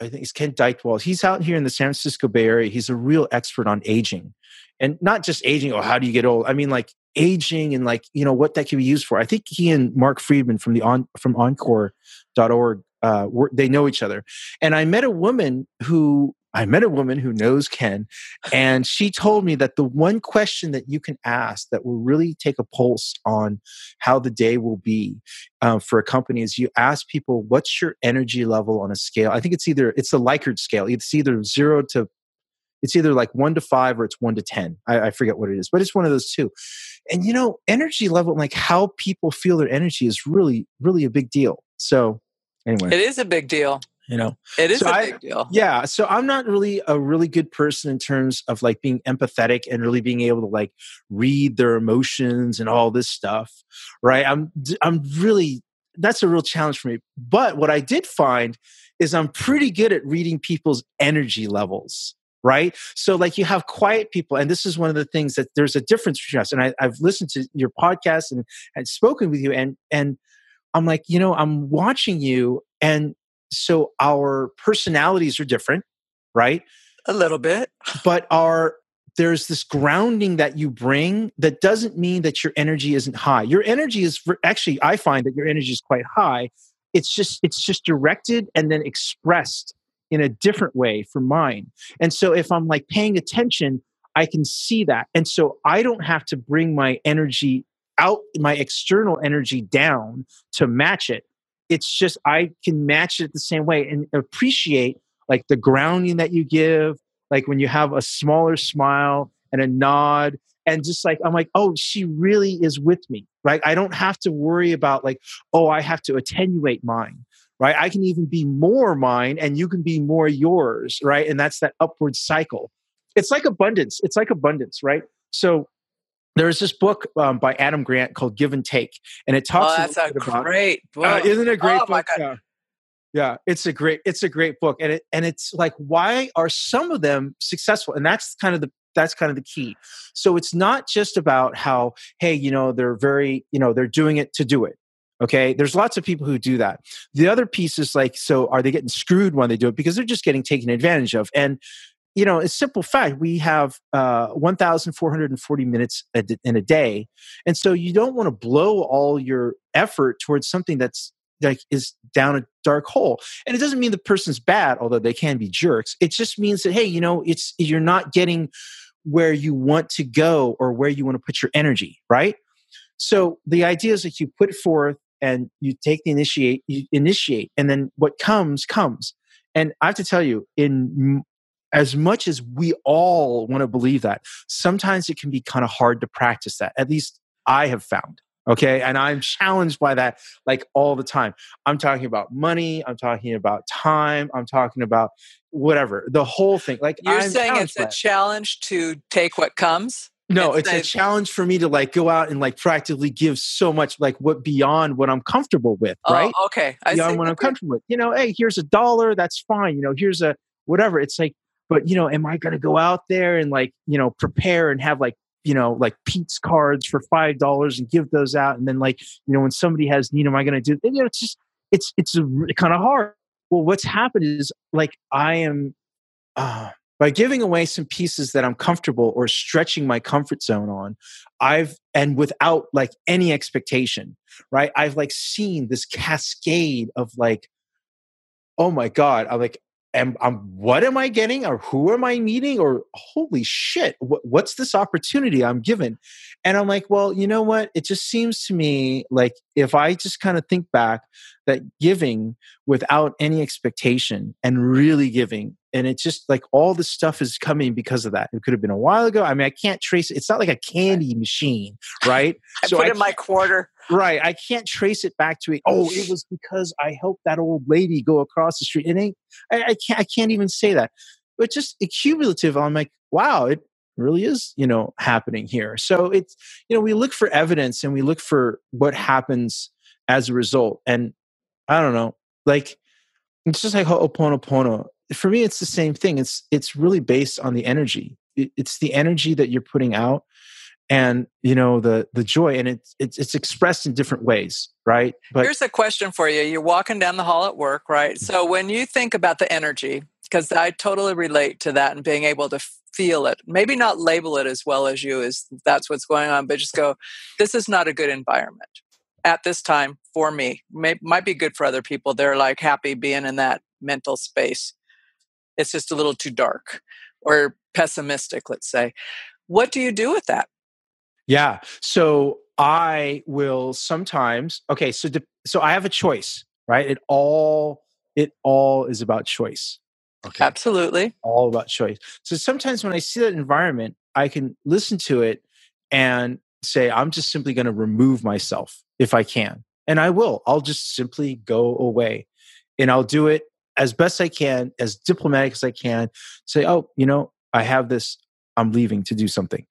I think it's Ken Dychtwald. He's out here in the San Francisco Bay Area. He's a real expert on aging and not just aging Oh, how do you get old i mean like aging and like you know what that can be used for i think he and Marc Freedman from the on from encore.org uh, they know each other and i met a woman who i met a woman who knows ken and she told me that the one question that you can ask that will really take a pulse on how the day will be uh, for a company is you ask people what's your energy level on a scale i think it's either it's the likert scale it's either zero to it's either like one to five or it's one to 10. I, I, forget what it is, but it's one of those two. And you know, energy level, like how people feel their energy is really, really a big deal. So, anyway. It is a big deal. You know, it is so a I, big deal. Yeah. So I'm not really a really good person in terms of like being empathetic and really being able to like read their emotions and all this stuff. Right. I'm, I'm really, that's a real challenge for me. But what I did find is I'm pretty good at reading people's energy levels right? So, like, you have quiet people, and this is one of the things that there's a difference between us. And I, have listened to your podcast and and spoken with you, and and I'm like, you know, I'm watching you, and so our personalities are different, right? A little bit, but our there's this grounding that you bring that doesn't mean that your energy isn't high. Your energy is actually, I find that your energy is quite high. It's just, it's just directed and then expressed in a different way from mine. And so if I'm like paying attention, I can see that. And so I don't have to bring my energy out, my external energy down to match it. It's just I can match it the same way and appreciate like the grounding that you give, like when you have a smaller smile and a nod and just like i'm like oh she really is with me right? I don't have to worry about like oh i have to attenuate mine right? I can even be more mine and you can be more yours right? And that's that upward cycle. It's like abundance. It's like abundance right? So there's this book um, by Adam Grant called Give and Take, and it talks. Oh, that's a, about, great book! Uh, isn't it a great oh, book? Yeah yeah it's a great it's a great book and it and it's like why are some of them successful and that's kind of the that's kind of the key so it's not just about how hey you know they're very you know they're doing it to do it okay there's lots of people who do that the other piece is like so are they getting screwed when they do it because they're just getting taken advantage of and you know it's simple fact we have uh, 1440 minutes in a day and so you don't want to blow all your effort towards something that's like is down a dark hole and it doesn't mean the person's bad although they can be jerks it just means that hey you know it's you're not getting where you want to go or where you want to put your energy right? So the idea is that you put forth and you take the initiate you initiate and then what comes comes and i have to tell you in as much as we all want to believe that sometimes it can be kind of hard to practice that at least i have found Okay. And I'm challenged by that like all the time. I'm talking about money. I'm talking about time. I'm talking about whatever, the whole thing. Like you're I'm saying it's a challenge to take what comes? No, it's, it's a challenge for me to like go out and like practically give so much like what beyond what I'm comfortable with, oh, right? Okay. I beyond what I'm comfortable with. You know, hey, here's a dollar, that's fine. You know, here's a whatever. It's like, but you know, am I gonna go out there and like, you know, prepare and have like you know, like Pete's cards for five dollars and give those out, and then like, you know, when somebody has need, am I going to do? You know, it's just it's it's kind of hard. Well, what's happened is like I am uh, by giving away some pieces that I'm comfortable or stretching my comfort zone on. I've and without like any expectation, right? I've like seen this cascade of like, oh my god, I'm like am I'm, what am I getting or who am I meeting or holy shit, what, what's this opportunity I'm given? And I'm like, well, you know what? It just seems to me like if I just kind of think back that giving without any expectation and really giving and it's just like all the stuff is coming because of that. It could have been a while ago. I mean, I can't trace it. It's not like a candy machine, right? <laughs> I so put I in my quarter. Right. I can't trace it back to it. Oh, it <sighs> was because I helped that old lady go across the street. It ain't I, I can't I can't even say that. But just accumulative, I'm like, wow, it really is, you know, happening here. So it's, you know, we look for evidence and we look for what happens as a result. And I don't know, like it's just like Ho'oponopono for me it's the same thing. It's it's really based on the energy. It, it's the energy that you're putting out and you know the the joy and it's it's, it's expressed in different ways right? But here's a question for you. You're walking down the hall at work right? Mm. So when you think about the energy because i totally relate to that and being able to feel it maybe not label it as well as you as that's what's going on but just go this is not a good environment at this time for me. May, might be good for other people. They're like happy being in that mental space it's just a little too dark or pessimistic, let's say. What do you do with that? Yeah. So I will sometimes, okay, so, so I have a choice, right? It all, it all is about choice. Okay. Absolutely. All about choice. So sometimes when I see that environment, I can listen to it and say, I'm just simply going to remove myself if I can. And I will. I'll just simply go away. And I'll do it as best I can, as diplomatic as I can, say, oh, you know, I have this, I'm leaving to do something.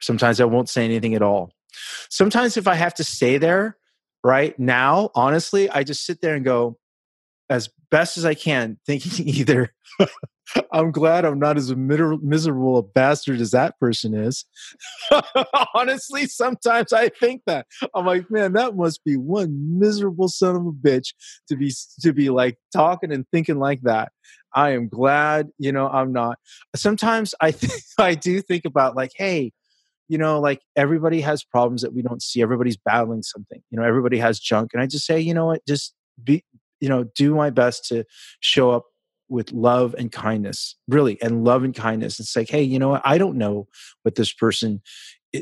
Sometimes I won't say anything at all. Sometimes if I have to stay there right now, honestly, I just sit there and go, as best as I can, thinking <laughs> either I'm glad I'm not as miserable a bastard as that person is. <laughs> Honestly, sometimes I think that I'm like, man, that must be one miserable son of a bitch to be to be like talking and thinking like that. I am glad, you know, I'm not. Sometimes I think <laughs> I do think about like, hey, you know, like everybody has problems that we don't see. Everybody's battling something. You know, everybody has junk, and I just say, you know what, just be, you know, do my best to show up with love and kindness, really, and love and kindness. It's like, hey, you know what? I don't know what this person,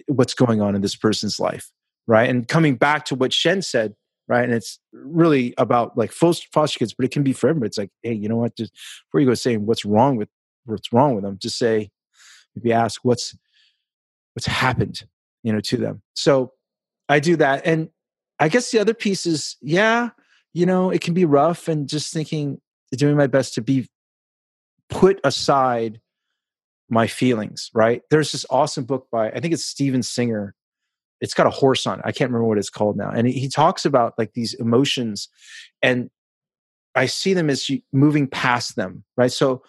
what's going on in this person's life, right? And coming back to what Shen said, right? And it's really about like false foster kids, but it can be for everybody. It's like, hey, you know what? Just before you go saying what's wrong with what's wrong with them, just say, maybe ask what's what's happened, you know, to them. So I do that, and I guess the other piece is, yeah, you know, it can be rough, and just thinking doing my best to be put aside my feelings, right? There's this awesome book by, I think it's Steven Singer. It's got a horse on it. I can't remember what it's called now. And he talks about like these emotions and I see them as moving past them, right? So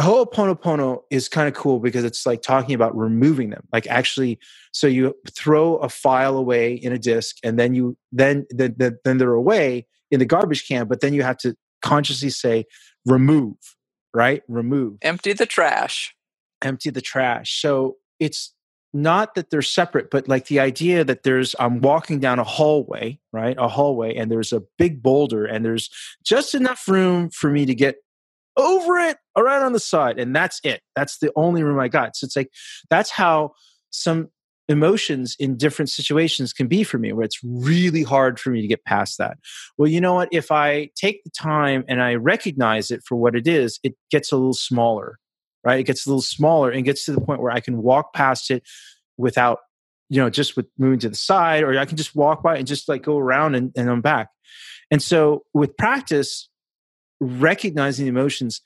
Ho'oponopono is kind of cool because it's like talking about removing them. Like actually, so you throw a file away in a disk and then you, then, then, then they're away in the garbage can, but then you have to consciously say remove, right? Remove. Empty the trash. Empty the trash. So it's not that they're separate, but like the idea that there's, I'm walking down a hallway, right? A hallway, and there's a big boulder, and there's just enough room for me to get over it around on the side. And that's it. That's the only room I got. So it's like, that's how some emotions in different situations can be for me where it's really hard for me to get past that. Well you know what? If i take the time and i recognize it for what it is it gets a little smaller right? It gets a little smaller and gets to the point where i can walk past it without you know just with moving to the side or i can just walk by and just like go around and, and i'm back. And so with practice recognizing the emotions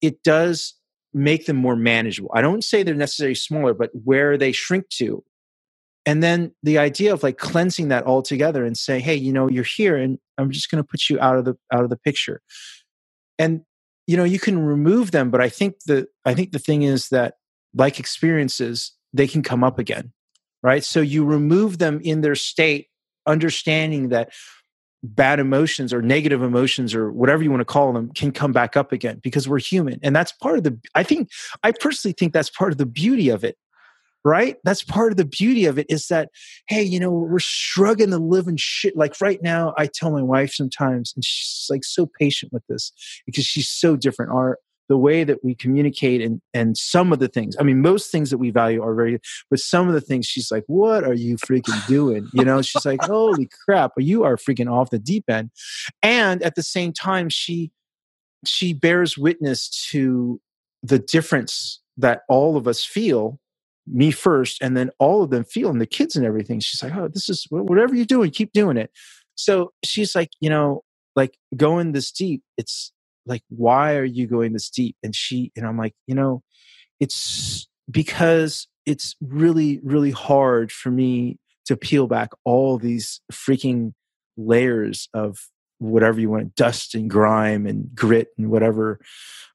it does make them more manageable. I don't say they're necessarily smaller, but where they shrink to and then the idea of like cleansing that all together and say hey you know you're here and i'm just going to put you out of the out of the picture. And you know you can remove them but i think the i think the thing is that like experiences they can come up again right? So you remove them in their state understanding that bad emotions or negative emotions or whatever you want to call them can come back up again because we're human. And that's part of the i think i personally think that's part of the beauty of it right? That's part of the beauty of it is that, hey, you know, we're struggling to live in shit. Like right now, I tell my wife sometimes, and she's like so patient with this because she's so different. Our the way that we communicate and and some of the things, I mean, most things that we value are very, but some of the things she's like, what are you freaking doing? You know, she's like, holy crap, you are freaking off the deep end. And at the same time, she she bears witness to the difference that all of us feel me first and then all of them feeling the kids and everything. She's like oh this is whatever you're doing keep doing it. So she's like you know like going this deep it's like why are you going this deep? And she and i'm like you know it's because it's really really hard for me to peel back all these freaking layers of whatever you want dust and grime and grit and whatever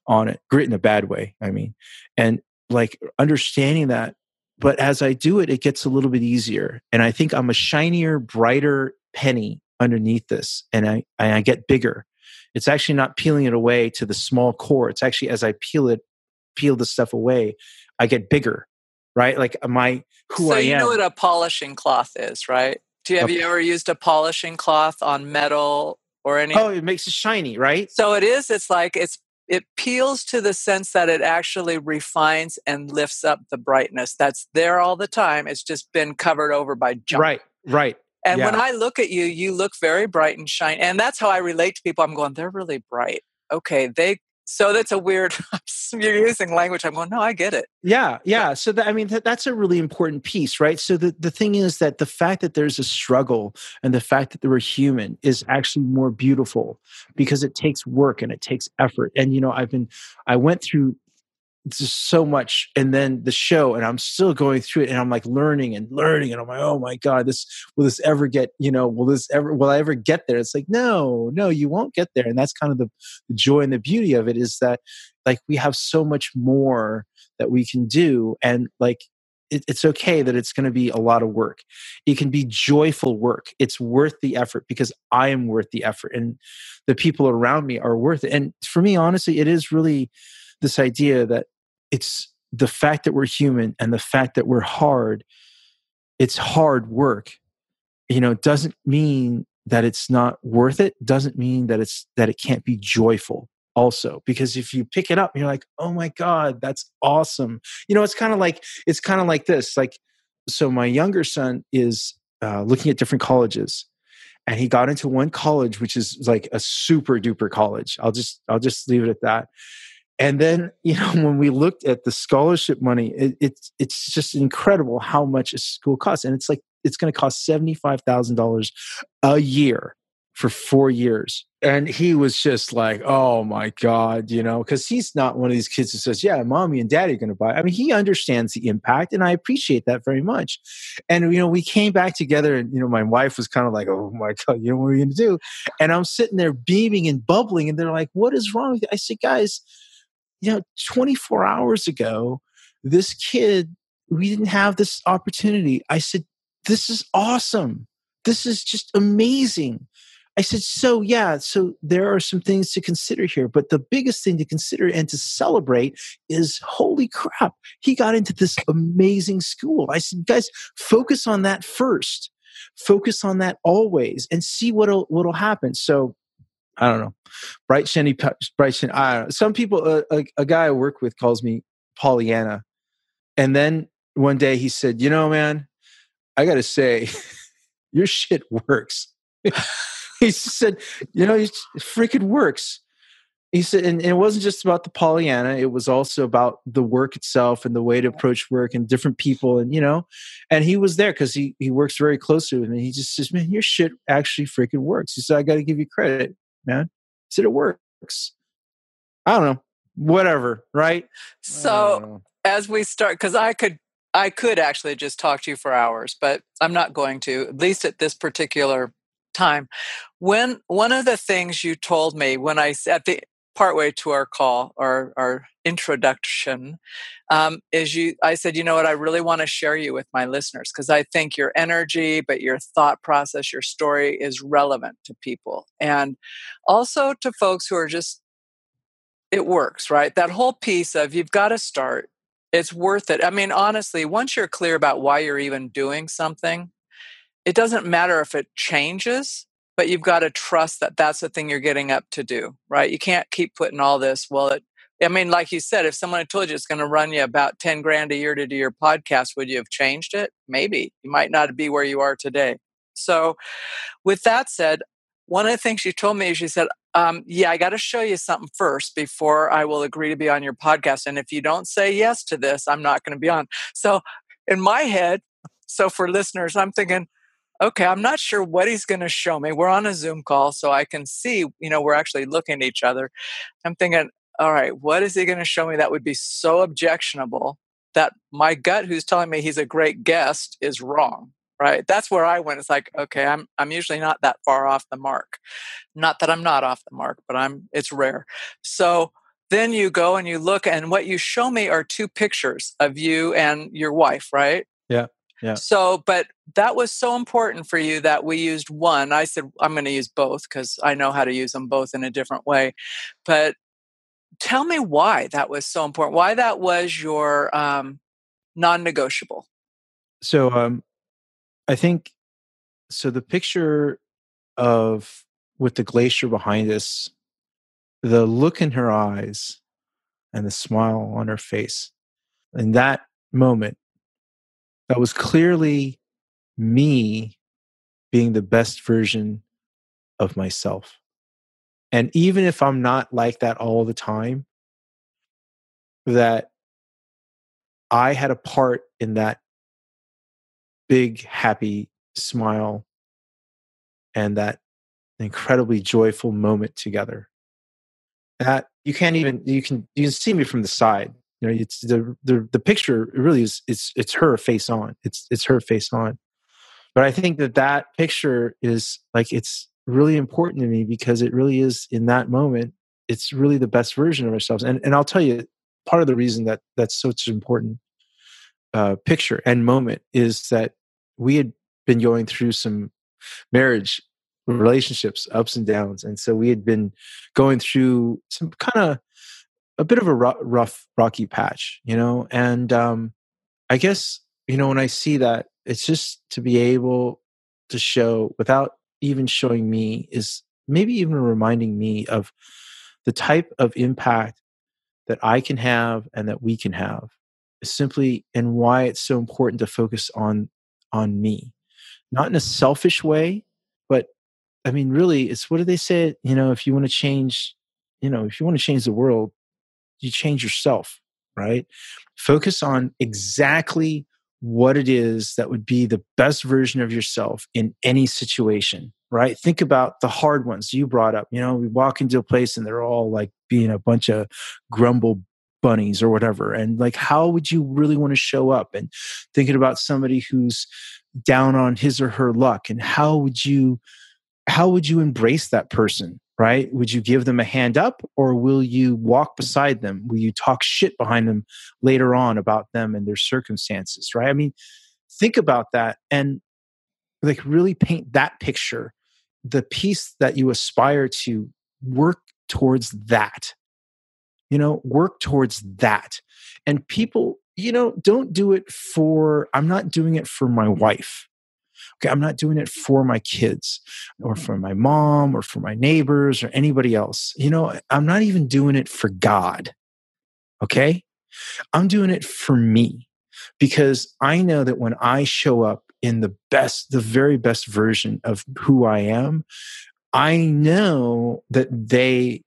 on it grit in a bad way i mean. And like understanding that but as I do it, it gets a little bit easier. And I think I'm a shinier, brighter penny underneath this, and I, I get bigger. It's actually not peeling it away to the small core. It's actually as I peel it, peel the stuff away, I get bigger, right? Like uh, my who so I am. you know what a polishing cloth is, right? Do you have okay. you ever used a polishing cloth on metal or any? Oh, it makes it shiny, right? So it is. It's like it's it peels to the sense that it actually refines and lifts up the brightness that's there all the time. It's just been covered over by junk. Right, right. And yeah. when I look at you, you look very bright and shine. And that's how I relate to people. I'm going, they're really bright. Okay, they so that's a weird <laughs> you're using language i'm going no i get it. Yeah yeah so that, i mean that, that's a really important piece right? So the, the thing is that the fact that there's a struggle and the fact that we're human is actually more beautiful because it takes work and it takes effort. And you know i've been i went through just so much and then the show and i'm still going through it and i'm like learning and learning and i'm like oh my god this will this ever get you know will this ever will i ever get there? It's like no no you won't get there. And that's kind of the, joy and the beauty of it is that like we have so much more that we can do and like it, it's okay that it's going to be a lot of work. It can be joyful work. It's worth the effort because i am worth the effort and the people around me are worth it. And for me honestly it is really this idea that it's the fact that we're human and the fact that we're hard it's hard work. You know doesn't mean that it's not worth it doesn't mean that it's that it can't be joyful also. Because if you pick it up you're like oh my god that's awesome. You know it's kind of like it's kind of like this like so my younger son is uh, looking at different colleges and he got into one college which is like a super duper college. I'll just i'll just leave it at that and then <laughs> you know when we looked at the scholarship money it, it's it's just incredible how much a school costs and it's like it's going to cost $75000 a year for four years. And he was just like, oh my God, you know, because he's not one of these kids who says, yeah, mommy and daddy are going to buy. I mean, he understands the impact, and I appreciate that very much. And, you know, we came back together, and, you know, my wife was kind of like, oh my God, you know, what are you going to do? And I'm sitting there beaming and bubbling, and they're like, what is wrong? I said, guys, you know, 24 hours ago, this kid, we didn't have this opportunity. I said, this is awesome. This is just amazing I said, so yeah, so there are some things to consider here, but the biggest thing to consider and to celebrate is holy crap, he got into this amazing school. I said, guys, focus on that first. Focus on that always and see what'll what'll happen. So I don't know. Bright shiny, bright shiny. I don't know. Some people, uh, a, a guy I work with calls me Pollyanna. And then one day he said, you know, man, I got to say, <laughs> your shit works. <laughs> he said, you know, it freaking works. He said, and, and, it wasn't just about the Pollyanna, it was also about the work itself and the way to approach work and different people. And, you know, and he was there because he, he works very closely with me. He just says, man, your shit actually freaking works. He said, I got to give you credit, man. He said, it works. I don't know, whatever, right? So oh. as we start, because I could I could actually just talk to you for hours, but I'm not going to, at least at this particular time. When one of the things you told me when I at the partway to our call our our introduction um, is you i said you know what? I really want to share you with my listeners because i think your energy but your thought process your story is relevant to people. And also to folks who are just it works right? That whole piece of you've got to start. It's worth it. I mean honestly once you're clear about why you're even doing something it doesn't matter if it changes but you've got to trust that that's the thing you're getting up to do right? You can't keep putting all this well it i mean like you said if someone had told you it's going to run you about 10 grand a year to do your podcast would you have changed it maybe you might not be where you are today so with that said one of the things she told me is she said um, yeah i got to show you something first before i will agree to be on your podcast and if you don't say yes to this i'm not going to be on so in my head so for listeners i'm thinking okay, I'm not sure what he's going to show me. We're on a Zoom call, so I can see, you know, we're actually looking at each other. I'm thinking, all right, what is he going to show me that would be so objectionable that my gut, who's telling me he's a great guest, is wrong? Right. That's where I went. It's like, okay, I'm I'm usually not that far off the mark. Not that I'm not off the mark, but I'm it's rare. So then you go and you look and what you show me are two pictures of you and your wife, right? Yeah. Yeah. So, but that was so important for you that we used one. I said, I'm going to use both because I know how to use them both in a different way. But tell me why that was so important, why that was your um, non negotiable. So, um, I think so. The picture of with the glacier behind us, the look in her eyes and the smile on her face, in that moment that was clearly me being the best version of myself. And even if I'm not like that all the time, that I had a part in that big, happy smile and that incredibly joyful moment together. That you can't even, you can, you can see me from the side you know it's the the, the picture really is it's it's her face on it's it's her face on but i think that that picture is like it's really important to me because it really is in that moment it's really the best version of ourselves. And and I'll tell you, part of the reason that that's such an important uh, picture and moment is that we had been going through some marriage relationships ups and downs and so we had been going through some kind of a bit of a rough rocky patch you know and um i guess you know when i see that it's just to be able to show without even showing me is maybe even reminding me of the type of impact that i can have and that we can have simply and why it's so important to focus on on me not in a selfish way but I mean, really, it's what do they say? You know, if you want to change, you know, if you want to change the world, you change yourself, right? Focus on exactly what it is that would be the best version of yourself in any situation, right? Think about the hard ones you brought up. You know, we walk into a place and they're all like being a bunch of grumble bunnies or whatever. And like, how would you really want to show up? And thinking about somebody who's down on his or her luck and how would you how would you embrace that person right? Would you give them a hand up or will you walk beside them? Will you talk shit behind them later on about them and their circumstances right? I mean think about that and like really paint that picture the piece that you aspire to work towards that you know work towards that. And people you know don't do it for i'm not doing it for my wife Okay, I'm not doing it for my kids or for my mom or for my neighbors or anybody else. You know, I'm not even doing it for God. Okay? I'm doing it for me because I know that when I show up in the best, the very best version of who I am, I know that they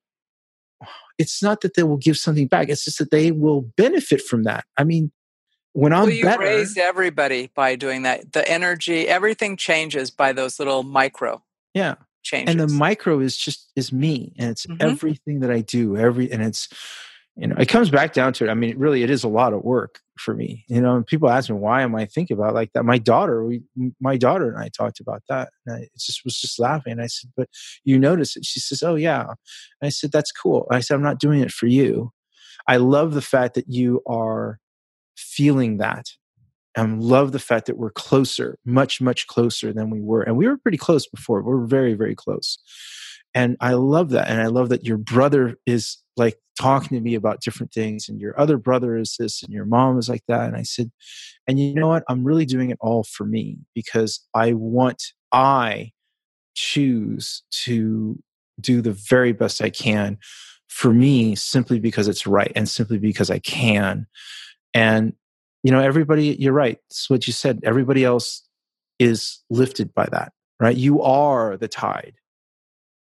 it's not that they will give something back it's just that they will benefit from that i mean when I'm well, you better, raise everybody by doing that. The energy, everything changes by those little micro. Yeah. Changes. And the micro is just is me, and it's mm-hmm. everything that I do. Every and it's you know it comes back down to it. I mean, really, it is a lot of work for me. You know, and people ask me why am I thinking about like that. My daughter, we, my daughter and I talked about that. And I just was just laughing. And I said, "But you notice it?" She says, "Oh yeah." And I said, "That's cool." I said, "I'm not doing it for you. I love the fact that you are." Feeling that and love the fact that we're closer, much, much closer than we were. And we were pretty close before. We are very, very close. And I love that. And I love that your brother is like talking to me about different things, and your other brother is this, and your mom is like that. And I said, and you know what? I'm really doing it all for me because I want, I choose to do the very best I can for me simply because it's right and simply because I can. And, you know, everybody, you're right. It's what you said. Everybody else is lifted by that, right? You are the tide.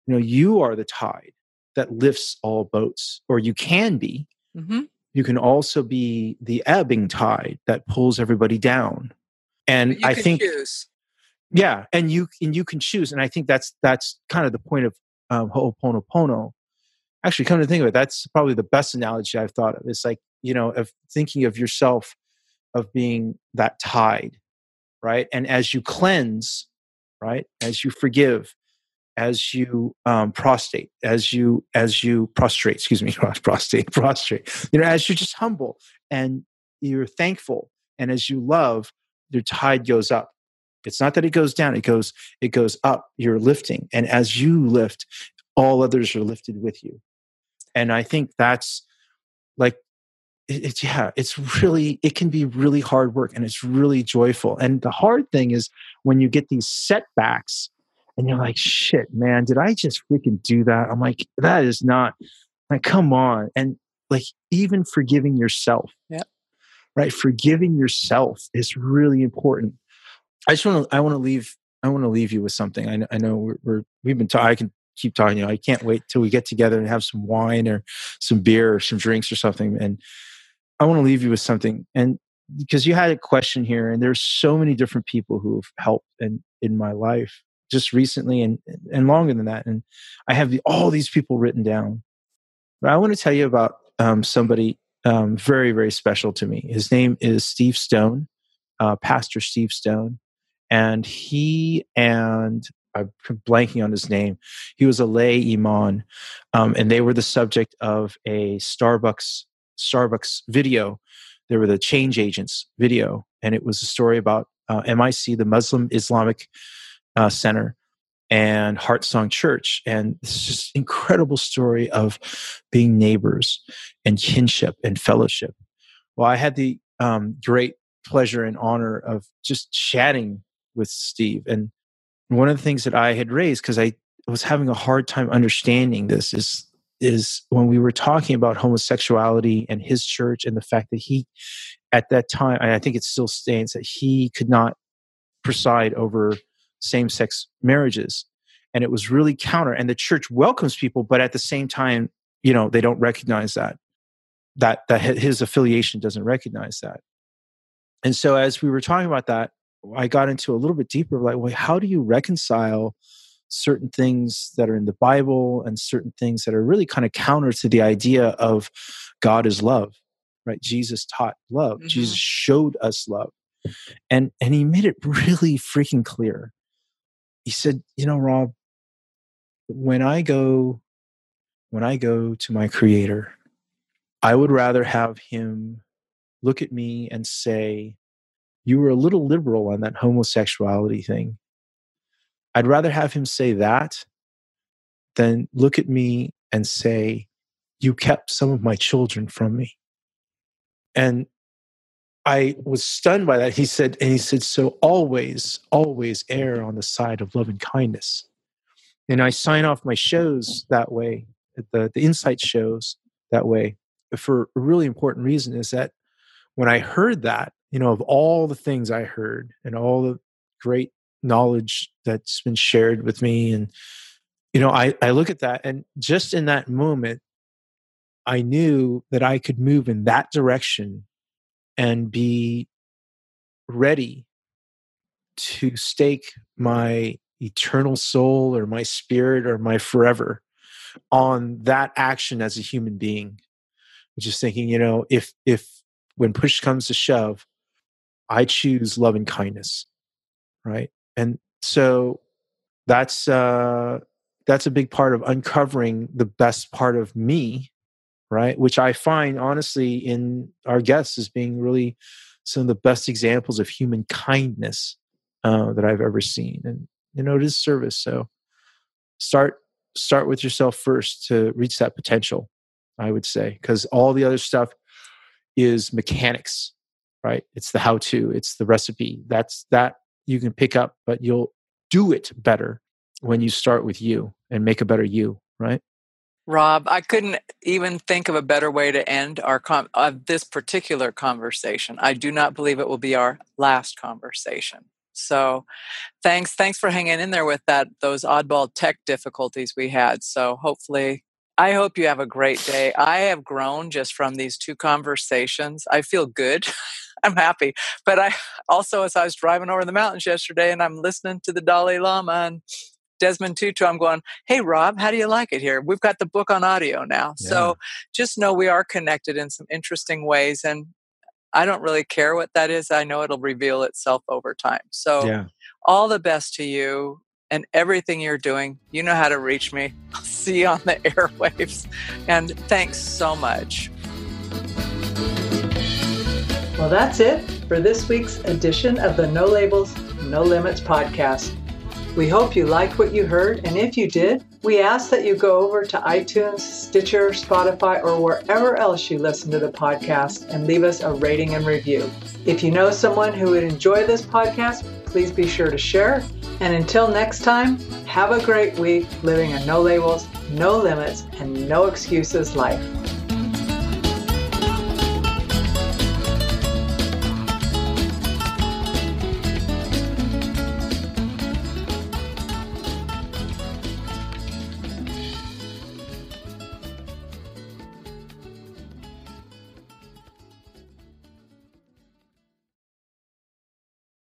You know, you are the tide that lifts all boats, or you can be. Mm-hmm. You can also be the ebbing tide that pulls everybody down. And I think, choose. yeah, and you and you can choose. And I think that's that's kind of the point of um, Ho'oponopono. Actually, come to think of it, that's probably the best analogy I've thought of. It's like you know of thinking of yourself of being that tide right? And as you cleanse right? As you forgive as you um, as you as you prostrate excuse me <laughs> prostate prostrate you know as you're just humble and you're thankful and as you love your tide goes up. It's not that it goes down it goes it goes up you're lifting. And as you lift all others are lifted with you and i think that's like it's yeah it's really it can be really hard work and it's really joyful and the hard thing is when you get these setbacks and you're like shit man did i just freaking do that? I'm like that is not like come on and like even forgiving yourself yeah. right? Forgiving yourself is really important. I just want to i want to leave i want to leave you with something. I know, I know we're, we're we've been talking i can keep talking you know i can't wait till we get together and have some wine or some beer or some drinks or something and I want to leave you with something. And because you had a question here, and there's so many different people who have helped in, in my life just recently and, and longer than that. And I have the, all these people written down. But I want to tell you about um, somebody um, very, very special to me. His name is Steve Stone, uh, Pastor Steve Stone. And he and I'm blanking on his name. He was a lay iman, um, and they were the subject of a Starbucks Starbucks video. They were the change agents video, and it was a story about uh, MIC, the Muslim Islamic uh, Center, and Heart Song Church, and is just incredible story of being neighbors and kinship and fellowship. Well, I had the um, great pleasure and honor of just chatting with Steve, and one of the things that I had raised because I was having a hard time understanding this is is when we were talking about homosexuality and his church and the fact that he at that time i think it still stands that he could not preside over same-sex marriages. And it was really counter and the church welcomes people but at the same time you know they don't recognize that that that his affiliation doesn't recognize that. And so as we were talking about that I got into a little bit deeper like, well, how do you reconcile certain things that are in the Bible and certain things that are really kind of counter to the idea of God is love, right? Jesus taught love. Mm-hmm. Jesus showed us love. And and he made it <laughs> really freaking clear. He said, you know, Rob, when I go when I go to my creator, I would rather have him look at me and say, you were a little liberal on that homosexuality thing. I'd rather have him say that than look at me and say, You kept some of my children from me. And I was stunned by that. He said, and he said, So always, always err on the side of love and kindness. And I sign off my shows that way, the, the insight shows that way, for a really important reason is that when I heard that, you know, of all the things I heard and all the great knowledge that's been shared with me, and, you know, I, I look at that and just in that moment, I knew that I could move in that direction and be ready to stake my eternal soul or my spirit or my forever on that action as a human being. Just thinking you know if if when push comes to shove I choose love and kindness, right? And so that's uh, that's a big part of uncovering the best part of me, right? Which I find honestly in our guests as being really some of the best examples of human kindness uh, that I've ever seen, and you know it is service. So start start with yourself first to reach that potential. I would say because all the other stuff is mechanics right? It's the how to, it's the recipe. That's that you can pick up, but you'll do it better when you start with you and make a better you, right? Rob, I couldn't even think of a better way to end our com- uh, this particular conversation. I do not believe it will be our last conversation. So, thanks, thanks for hanging in there with that those oddball tech difficulties we had. So, hopefully, I hope you have a great day. I have grown just from these two conversations. I feel good. <laughs> I'm happy. But I also, as I was driving over the mountains yesterday and I'm listening to the Dalai Lama and Desmond Tutu, I'm going, hey, Rob, how do you like it here? We've got the book on audio now. Yeah. So just know we are connected in some interesting ways. And I don't really care what that is. I know it'll reveal itself over time. So yeah. all the best to you and everything you're doing. You know how to reach me. <laughs> I'll see you on the <laughs> airwaves. And thanks so much. Well, that's it for this week's edition of the No Labels, No Limits podcast. We hope you liked what you heard, and if you did, we ask that you go over to iTunes, Stitcher, Spotify, or wherever else you listen to the podcast and leave us a rating and review. If you know someone who would enjoy this podcast, please be sure to share. And until next time, have a great week living a no labels, no limits, and no excuses life.